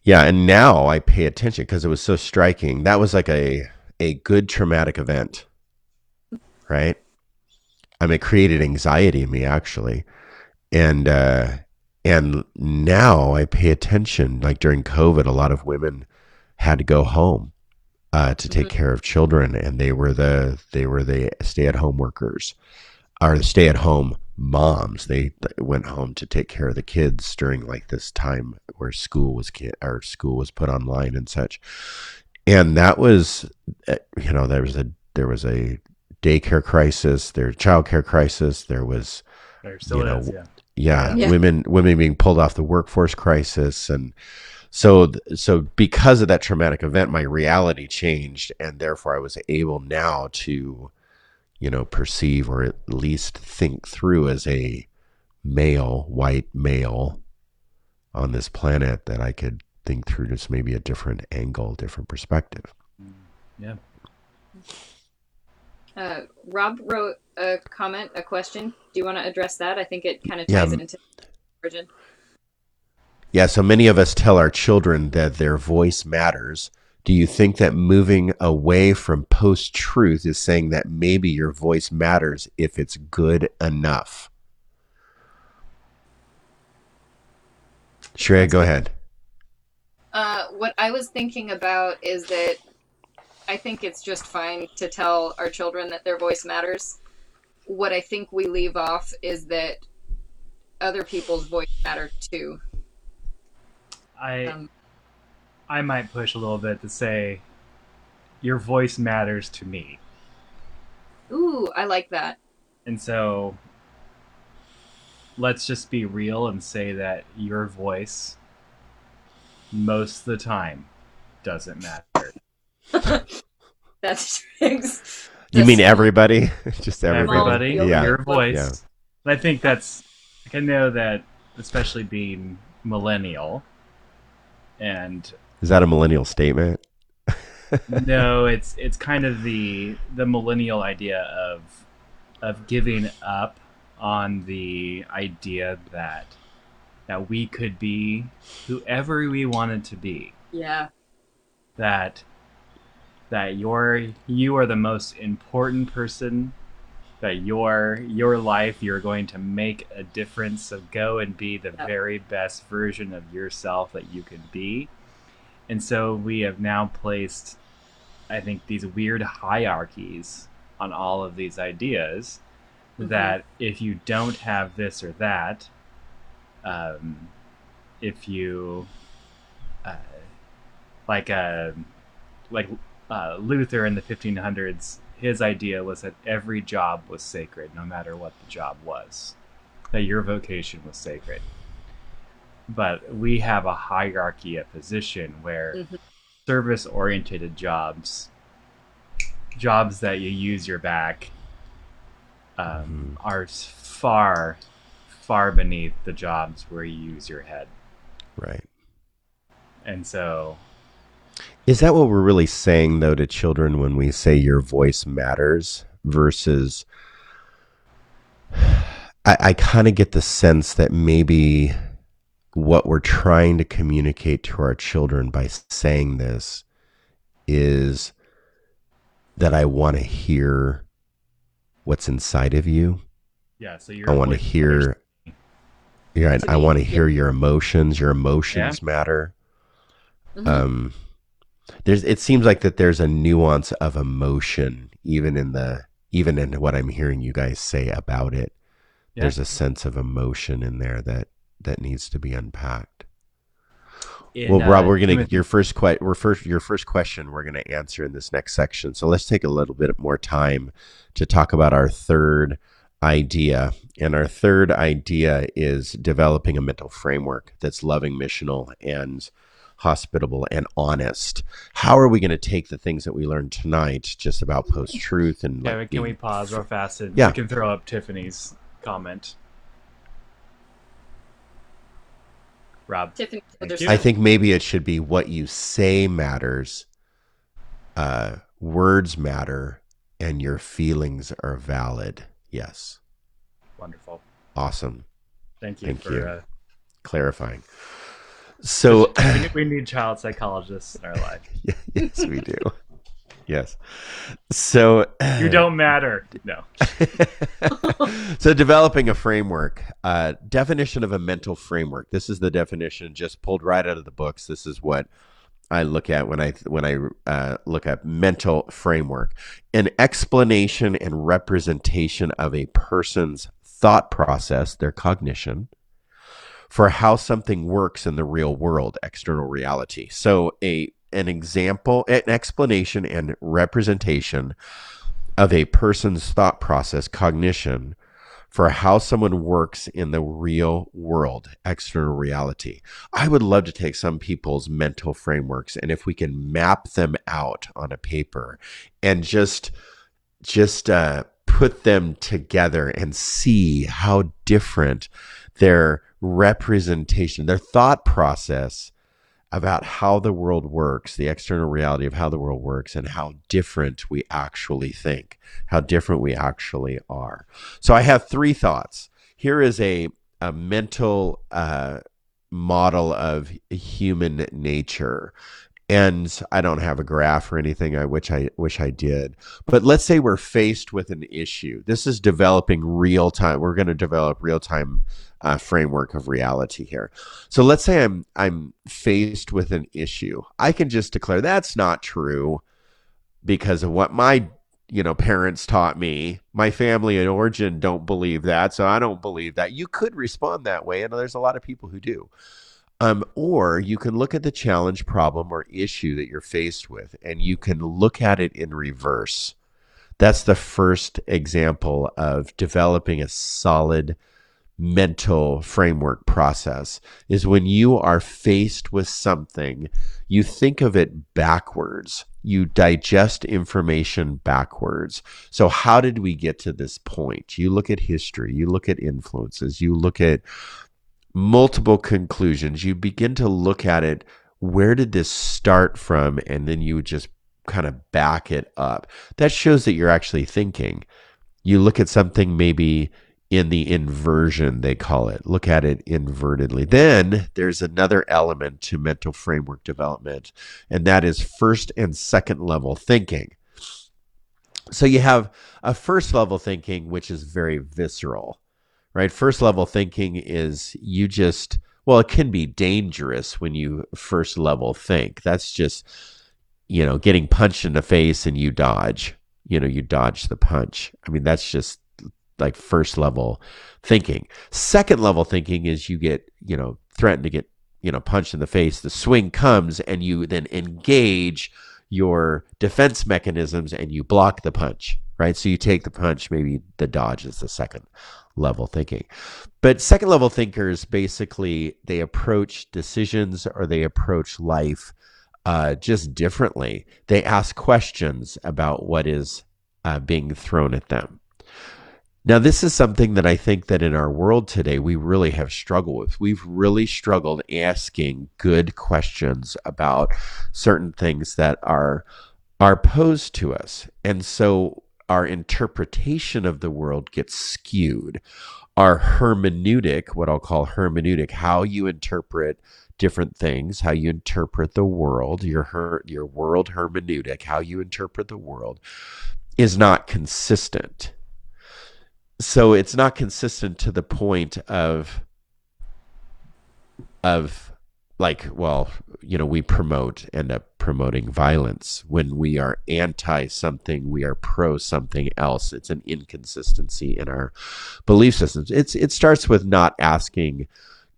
Yeah, and now I pay attention because it was so striking. That was like a a good traumatic event, right? I mean, it created anxiety in me actually, and uh, and now I pay attention. Like during COVID, a lot of women had to go home uh, to take mm-hmm. care of children, and they were the they were the stay at home workers, or the stay at home moms. They went home to take care of the kids during like this time where school was our school was put online and such. And that was, eh, you know, there was a there was a daycare crisis, there was childcare crisis, there was, there still you know, is, yeah. Yeah, yeah. women women being pulled off the workforce crisis and so so because of that traumatic event my reality changed and therefore I was able now to you know, perceive or at least think through as a male, white male on this planet that I could think through just maybe a different angle, different perspective. Yeah. Uh, Rob wrote a comment, a question. Do you want to address that? I think it kind of ties yeah. into origin. Yeah, so many of us tell our children that their voice matters do you think that moving away from post truth is saying that maybe your voice matters if it's good enough? Shreya, go ahead. Uh, what I was thinking about is that I think it's just fine to tell our children that their voice matters. What I think we leave off is that other people's voice matter too. I um, I might push a little bit to say your voice matters to me. Ooh, I like that. And so let's just be real and say that your voice most of the time doesn't matter. That's tricks. You mean everybody? just everybody? everybody? Yeah. Your voice. Yeah. I think that's I know that especially being millennial and is that a millennial statement? no, it's it's kind of the the millennial idea of of giving up on the idea that that we could be whoever we wanted to be. Yeah. That that you're you are the most important person that your your life you're going to make a difference so go and be the yep. very best version of yourself that you can be and so we have now placed, I think, these weird hierarchies on all of these ideas mm-hmm. that if you don't have this or that, um, if you, uh, like, a, uh, like uh, Luther in the 1500s, his idea was that every job was sacred, no matter what the job was, that your vocation was sacred but we have a hierarchy of position where mm-hmm. service oriented jobs jobs that you use your back um, mm-hmm. are far far beneath the jobs where you use your head right and so is that what we're really saying though to children when we say your voice matters versus I, I kind of get the sense that maybe what we're trying to communicate to our children by saying this is that I want to hear what's inside of you. Yeah, so you're I want to hear. others. You're right. I want to hear your emotions. Your emotions matter. Mhm. Um, there's. It seems like that there's a nuance of emotion, even in the even in what I'm hearing you guys say about it. Yeah. There's a sense of emotion in there that that needs to be unpacked. In, well, Rob, uh, we're gonna your first que- we're first your first question we're gonna answer in this next section. So let's take a little bit more time to talk about our third idea. And our third idea is developing a mental framework that's loving, missional, and hospitable and honest. How are we going to take the things that we learned tonight, just about post truth and Yeah, like can we pause real fast and Yeah. we can throw up Tiffany's comment? Rob. Tiffany Thank just you. I think maybe it should be what you say matters. Uh, words matter, and your feelings are valid. Yes, Wonderful. awesome, Thank you Thank for you. Uh, clarifying. So, we, need, we need child psychologists in our life. yes, we do. Yes. So You don't matter. No. so developing a framework uh, definition of a mental framework this is the definition just pulled right out of the books this is what i look at when i when i uh, look at mental framework an explanation and representation of a person's thought process their cognition for how something works in the real world external reality so a an example an explanation and representation of a person's thought process, cognition, for how someone works in the real world, external reality. I would love to take some people's mental frameworks and if we can map them out on a paper and just just uh, put them together and see how different their representation, their thought process about how the world works, the external reality of how the world works, and how different we actually think, how different we actually are. So I have three thoughts. Here is a, a mental uh, model of human nature. And I don't have a graph or anything. I wish I wish I did. But let's say we're faced with an issue. This is developing real time. We're going to develop real time uh, framework of reality here. So let's say I'm I'm faced with an issue. I can just declare that's not true because of what my you know parents taught me. My family and origin don't believe that, so I don't believe that. You could respond that way, and there's a lot of people who do. Um, or you can look at the challenge, problem, or issue that you're faced with, and you can look at it in reverse. That's the first example of developing a solid mental framework process is when you are faced with something, you think of it backwards. You digest information backwards. So, how did we get to this point? You look at history, you look at influences, you look at multiple conclusions. You begin to look at it. Where did this start from? And then you just kind of back it up. That shows that you're actually thinking. You look at something maybe in the inversion, they call it. Look at it invertedly. Then there's another element to mental framework development, and that is first and second level thinking. So you have a first level thinking, which is very visceral, right? First level thinking is you just, well, it can be dangerous when you first level think. That's just, you know, getting punched in the face and you dodge, you know, you dodge the punch. I mean, that's just like first level thinking. Second level thinking is you get, you know, threatened to get, you know, punched in the face. The swing comes and you then engage your defense mechanisms and you block the punch, right? So you take the punch, maybe the dodge is the second level thinking. But second level thinkers basically they approach decisions or they approach life uh, just differently. They ask questions about what is uh, being thrown at them. Now, this is something that I think that in our world today we really have struggled with. We've really struggled asking good questions about certain things that are are posed to us. And so our interpretation of the world gets skewed. Our hermeneutic, what I'll call hermeneutic, how you interpret different things, how you interpret the world, your her, your world hermeneutic, how you interpret the world, is not consistent. So it's not consistent to the point of of like well you know we promote end up promoting violence. When we are anti something we are pro something else. It's an inconsistency in our belief systems. It's it starts with not asking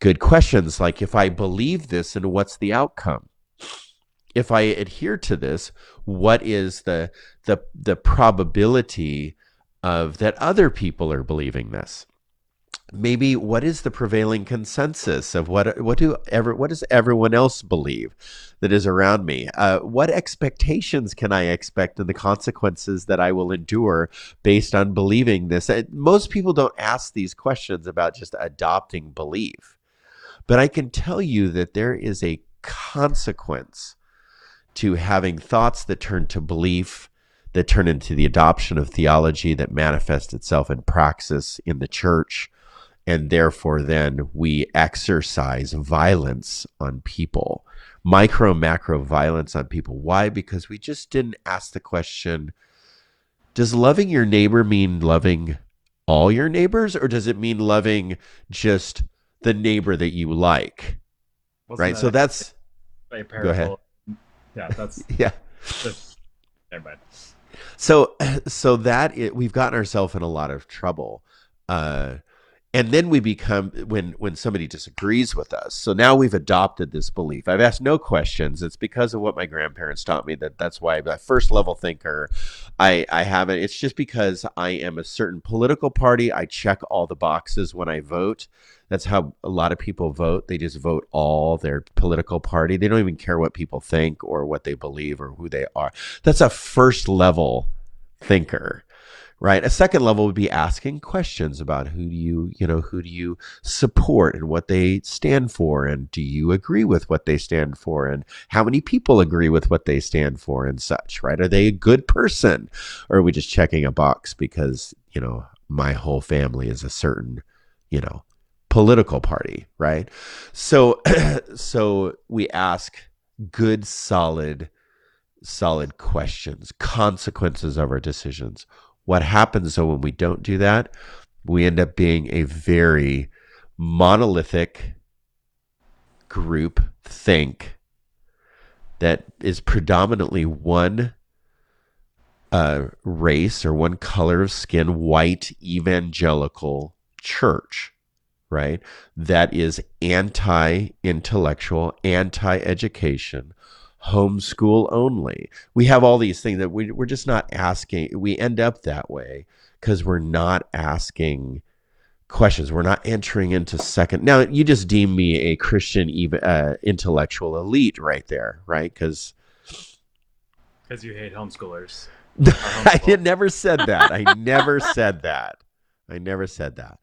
good questions like if i believe this and what's the outcome? If i adhere to this what is the the the probability of that other people are believing this maybe what is the prevailing consensus of what what do ever what does everyone else believe that is around me? Uh, what expectations can i expect and the consequences that i will endure based on believing this? And most people don't ask these questions about just adopting belief. But i can tell you that there is a consequence to having thoughts that turn to belief that turn into the adoption of theology that manifests itself in praxis in the church and therefore then we exercise violence on people. Micro macro violence on people. Why? Because we just didn't ask the question does loving your neighbor mean loving all your neighbors or does it mean loving just the neighbor that you like? Wasn't right? that so that's go ahead. Yeah, that's yeah. just never mind. so so that it, we've gotten ourselves in a lot of trouble. Uh and then we become when when somebody disagrees with us. So now we've adopted this belief. I've asked no questions. It's because of what my grandparents taught me that that's why i'm a first level thinker. I i haven't it's just because i am a certain political party. I check all the boxes when i vote. That's how a lot of people vote. They just vote all their political party. They don't even care what people think or what they believe or who they are. That's a first level thinker right? A second level would be asking questions about who do you you know who do you support and what they stand for and do you agree with what they stand for and how many people agree with what they stand for and such right? Are they a good person? Or are we just checking a box because you know my whole family is a certain you know political party right? So so we ask good solid solid questions consequences of our decisions what happens though when we don't do that? We end up being a very monolithic group think that is predominantly one uh, race or one color of skin, white evangelical church, right? That is anti intellectual, anti education, homeschool only. We have all these things that we, we're just not asking. We end up that way because we're not asking questions. We're not entering into second. Now, you just deem me a Christian uh, intellectual elite right there, right? Because because you hate homeschoolers. I never said that. I never said that. I never said that.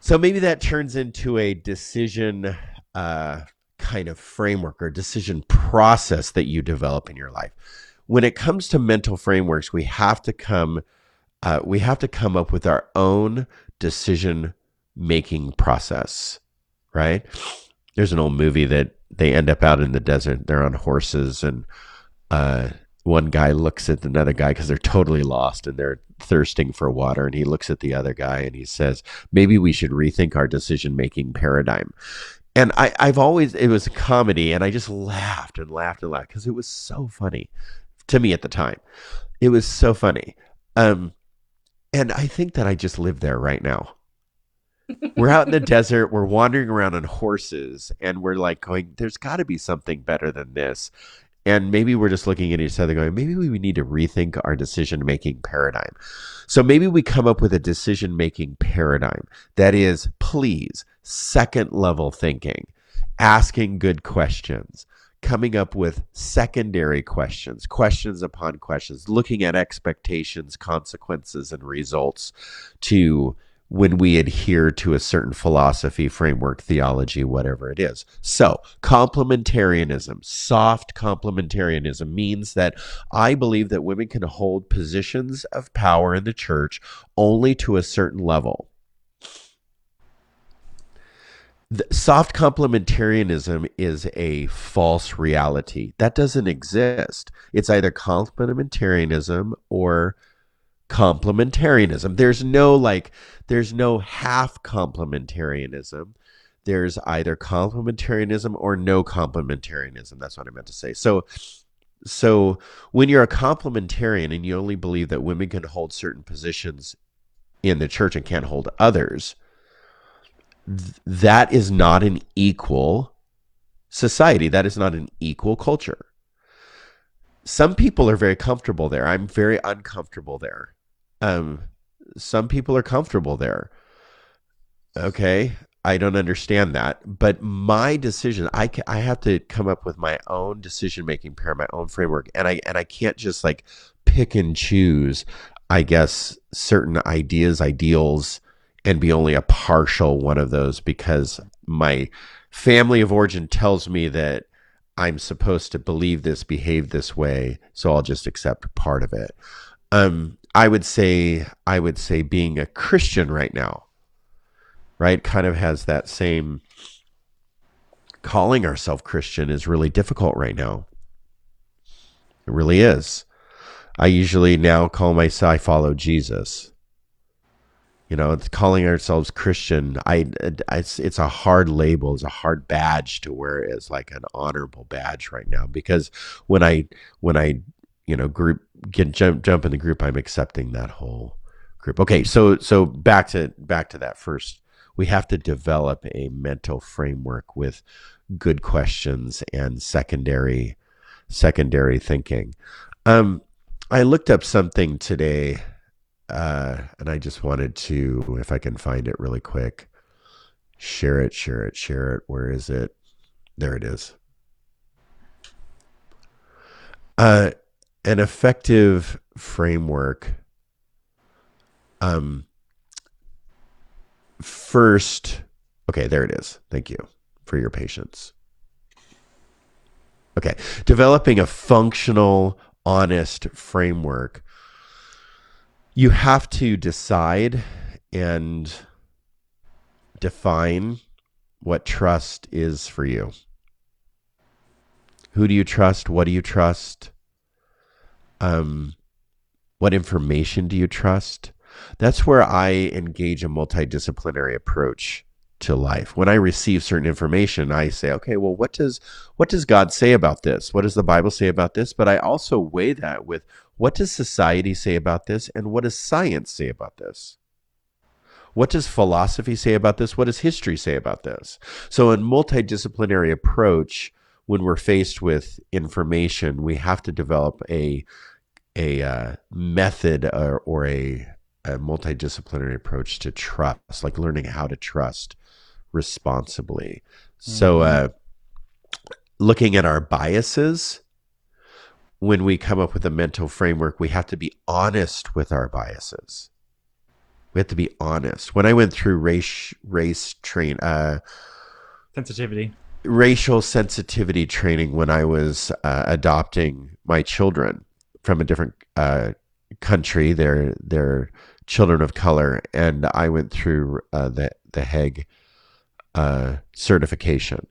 So maybe that turns into a decision uh, kind of framework or decision process that you develop in your life. When it comes to mental frameworks, we have to come uh, we have to come up with our own decision making process, right? There's an old movie that they end up out in the desert. They're on horses, and uh, one guy looks at another guy because they're totally lost and they're thirsting for water. And he looks at the other guy and he says, Maybe we should rethink our decision making paradigm and I, I've always it was a comedy, and I just laughed and laughed and laughed because it was so funny to me at the time. It was so funny, um, and I think that I just live there right now. we're out in the desert, we're wandering around on horses, and we're like going, "There's got to be something better than this." And maybe we're just looking at each other going, maybe we need to rethink our decision making paradigm. So maybe we come up with a decision making paradigm that is, please, second level thinking, asking good questions, coming up with secondary questions, questions upon questions, looking at expectations, consequences, and results to when we adhere to a certain philosophy, framework, theology, whatever it is. So, complementarianism, soft complementarianism means that I believe that women can hold positions of power in the church only to a certain level the soft complementarianism is a false reality. That doesn't exist. It's either complementarianism or complementarianism. There's no like there's no half complementarianism. There's either complementarianism or no complementarianism. That's what i meant to say. So so when you're a complementarian and you only believe that women can hold certain positions in the church and can't hold others th- that is not an equal society. That is not an equal culture. Some people are very comfortable there. I'm very uncomfortable there. Um, some people are comfortable there. Okay, I don't understand that, but my decision, I ca- I have to come up with my own decision making pair, my own framework, and I and I can't just like pick and choose. I guess certain ideas, ideals, and be only a partial one of those because my family of origin tells me that I'm supposed to believe this, behave this way, so I'll just accept part of it. Um, I would say I would say being a Christian right now, right, kind of has that same calling ourselves Christian is really difficult right now. It really is. I usually now call myself I follow Jesus you know it's calling ourselves christian I, it's, it's a hard label it's a hard badge to wear as like an honorable badge right now because when i when i you know group get jump jump in the group i'm accepting that whole group. Okay so so back to back to that first. We have to develop a mental framework with good questions and secondary secondary thinking. Um i looked up something today uh, and I just wanted to, if I can find it really quick, share it, share it, share it. Where is it? There it is. Uh, an effective framework. Um, first, okay, there it is. Thank you for your patience. Okay, developing a functional, honest framework you have to decide and define what trust is for you. Who do you trust? What do you trust? Um, what information do you trust? That's where I engage a multidisciplinary approach to life. When I receive certain information, I say, okay, well, what does what does God say about this? What does the Bible say about this? But I also weigh that with what does society say about this and what does science say about this? What does philosophy say about this? What does history say about this? So, in multidisciplinary approach, when we're faced with information, we have to develop a a uh, method or, or a, a multidisciplinary approach to trust, like learning how to trust responsibly. Mm-hmm. So, uh, looking at our biases, when we come up with a mental framework, we have to be honest with our biases. We have to be honest. When I went through race race train uh, sensitivity, racial sensitivity training when I was uh, adopting my children from a different uh, country, they're they're children of color, and I went through uh, the the Hague uh, certification,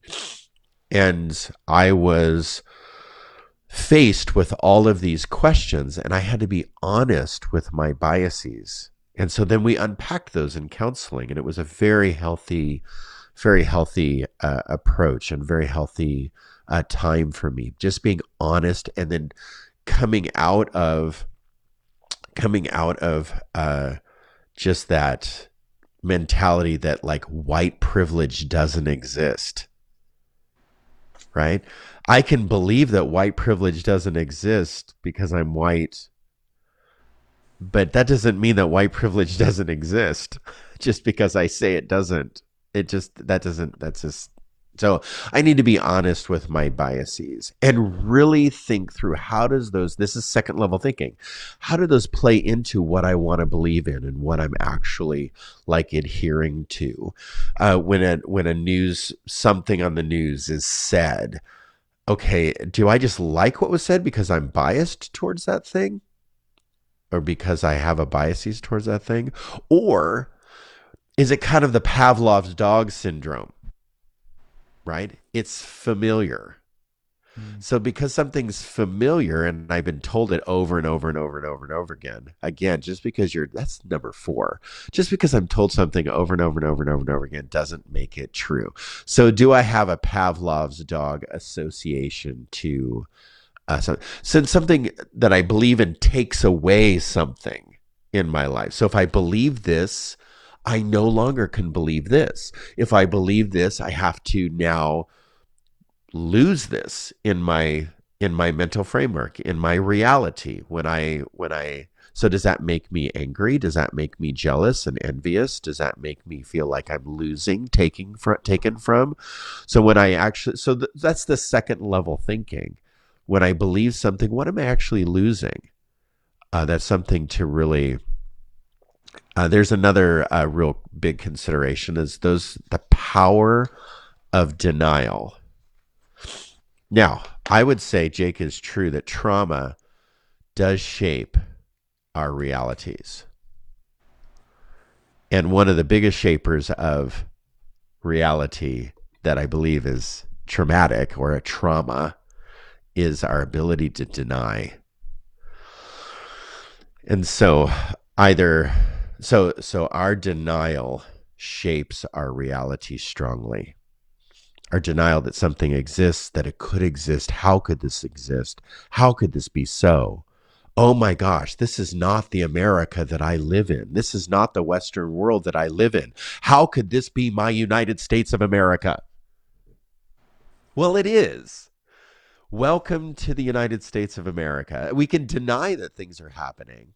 and I was faced with all of these questions, and I had to be honest with my biases. And so then we unpacked those in counseling, and it was a very healthy, very healthy uh, approach and very healthy uh, time for me. Just being honest, and then coming out of coming out of uh, just that mentality that like white privilege doesn't exist right I can believe that white privilege doesn't exist because I'm white, but that doesn't mean that white privilege doesn't exist just because I say it doesn't. It just, that doesn't, that's just, so I need to be honest with my biases and really think through how does those, this is second level thinking, how do those play into what I want to believe in and what I'm actually like adhering to? Uh, when a, when a news, something on the news is said, okay, do I just like what was said because I'm biased towards that thing? Or because I have a biases towards that thing? Or is it kind of the Pavlov's dog syndrome? Right? It's familiar. Mm. So because something's familiar and I've been told it over and over and over and over and over again, again, just because you're that's number four. Just because I'm told something over and over and over and over and over again doesn't make it true. So do I have a Pavlov's dog association to uh, so, since something that I believe in takes away something in my life. So if I believe this, I no longer can believe this. If I believe this, I have to now lose this in my in my mental framework in my reality. When i when i so does that make me angry? Does that make me jealous and envious? Does that make me feel like i'm losing taking from taken from? So when i actually so th- that's the second level thinking. When i believe something what am i actually losing? Uh, that's something to really uh, there's another uh, real big consideration is those the power of denial now, I would say, Jake, is true that trauma does shape our realities. And one of the biggest shapers of reality that I believe is traumatic or a trauma is our ability to deny. And so either so so our denial shapes our reality strongly our denial that something exists, that it could exist. How could this exist? How could this be so? Oh my gosh, this is not the America that I live in. This is not the Western world that I live in. How could this be my United States of America? Well, it is. Welcome to the United States of America. We can deny that things are happening.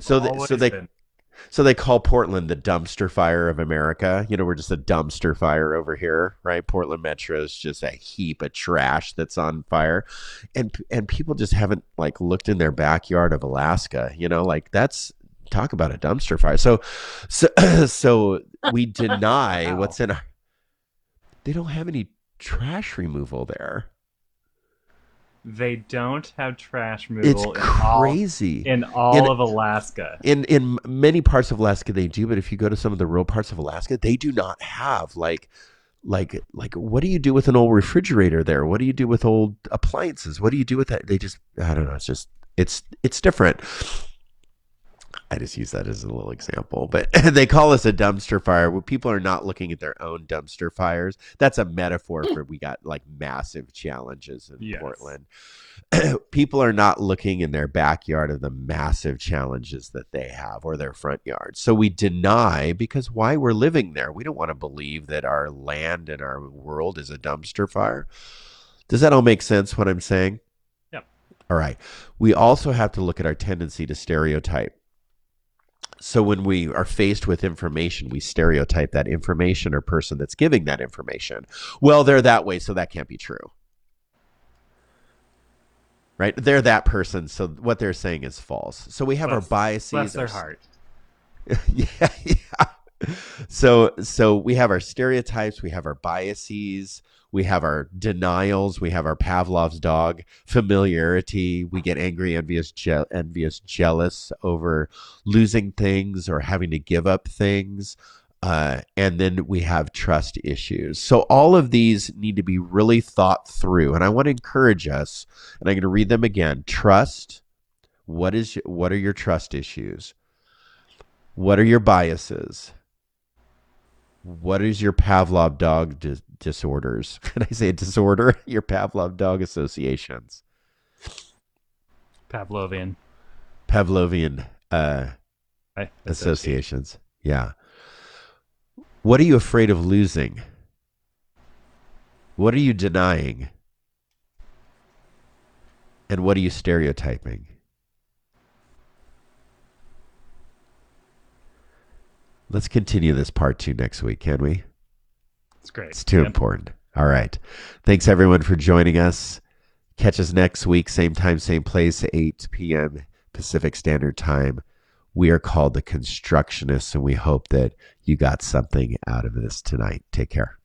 so, the, so they been. So they call Portland the dumpster fire of America. You know, we're just a dumpster fire over here, right? Portland Metro is just a heap of trash that's on fire, and and people just haven't like looked in their backyard of Alaska. You know, like that's talk about a dumpster fire. So, so so we deny wow. what's in our. They don't have any trash removal there. They don't have trash removal. It's crazy in all, in all in, of Alaska. In in many parts of Alaska, they do, but if you go to some of the rural parts of Alaska, they do not have like like like what do you do with an old refrigerator there? What do you do with old appliances? What do you do with that? They just I don't know. It's just it's it's different. I just use that as a little example, but they call us a dumpster fire. Where people are not looking at their own dumpster fires. That's a metaphor mm. for we got like massive challenges in yes. Portland. people are not looking in their backyard of the massive challenges that they have or their front yard. So we deny because why we're living there. We don't want to believe that our land and our world is a dumpster fire. Does that all make sense what I'm saying? Yep. All right. We also have to look at our tendency to stereotype. So when we are faced with information, we stereotype that information or person that's giving that information. Well, they're that way, so that can't be true. Right? They're that person, so what they're saying is false. So we have bless, our biases. Bless their heart. yeah, yeah. So so we have our stereotypes, we have our biases, we have our denials, we have our Pavlov's dog familiarity. We get angry, envious, je- envious, jealous over losing things or having to give up things. Uh, and then we have trust issues. So all of these need to be really thought through. And I want to encourage us, and I'm going to read them again. Trust. What is what are your trust issues? What are your biases? What is your Pavlov dog dis- disorders? Can I say a disorder? Your Pavlov dog associations. Pavlovian. Pavlovian uh, associations. Yeah. What are you afraid of losing? What are you denying? And what are you stereotyping? Let's continue this part two next week, can we? It's great. It's too important. All right. Thanks everyone for joining us. Catch us next week, same time, same place, 8 p.m. Pacific Standard Time. We are called the Constructionists, and we hope that you got something out of this tonight. Take care.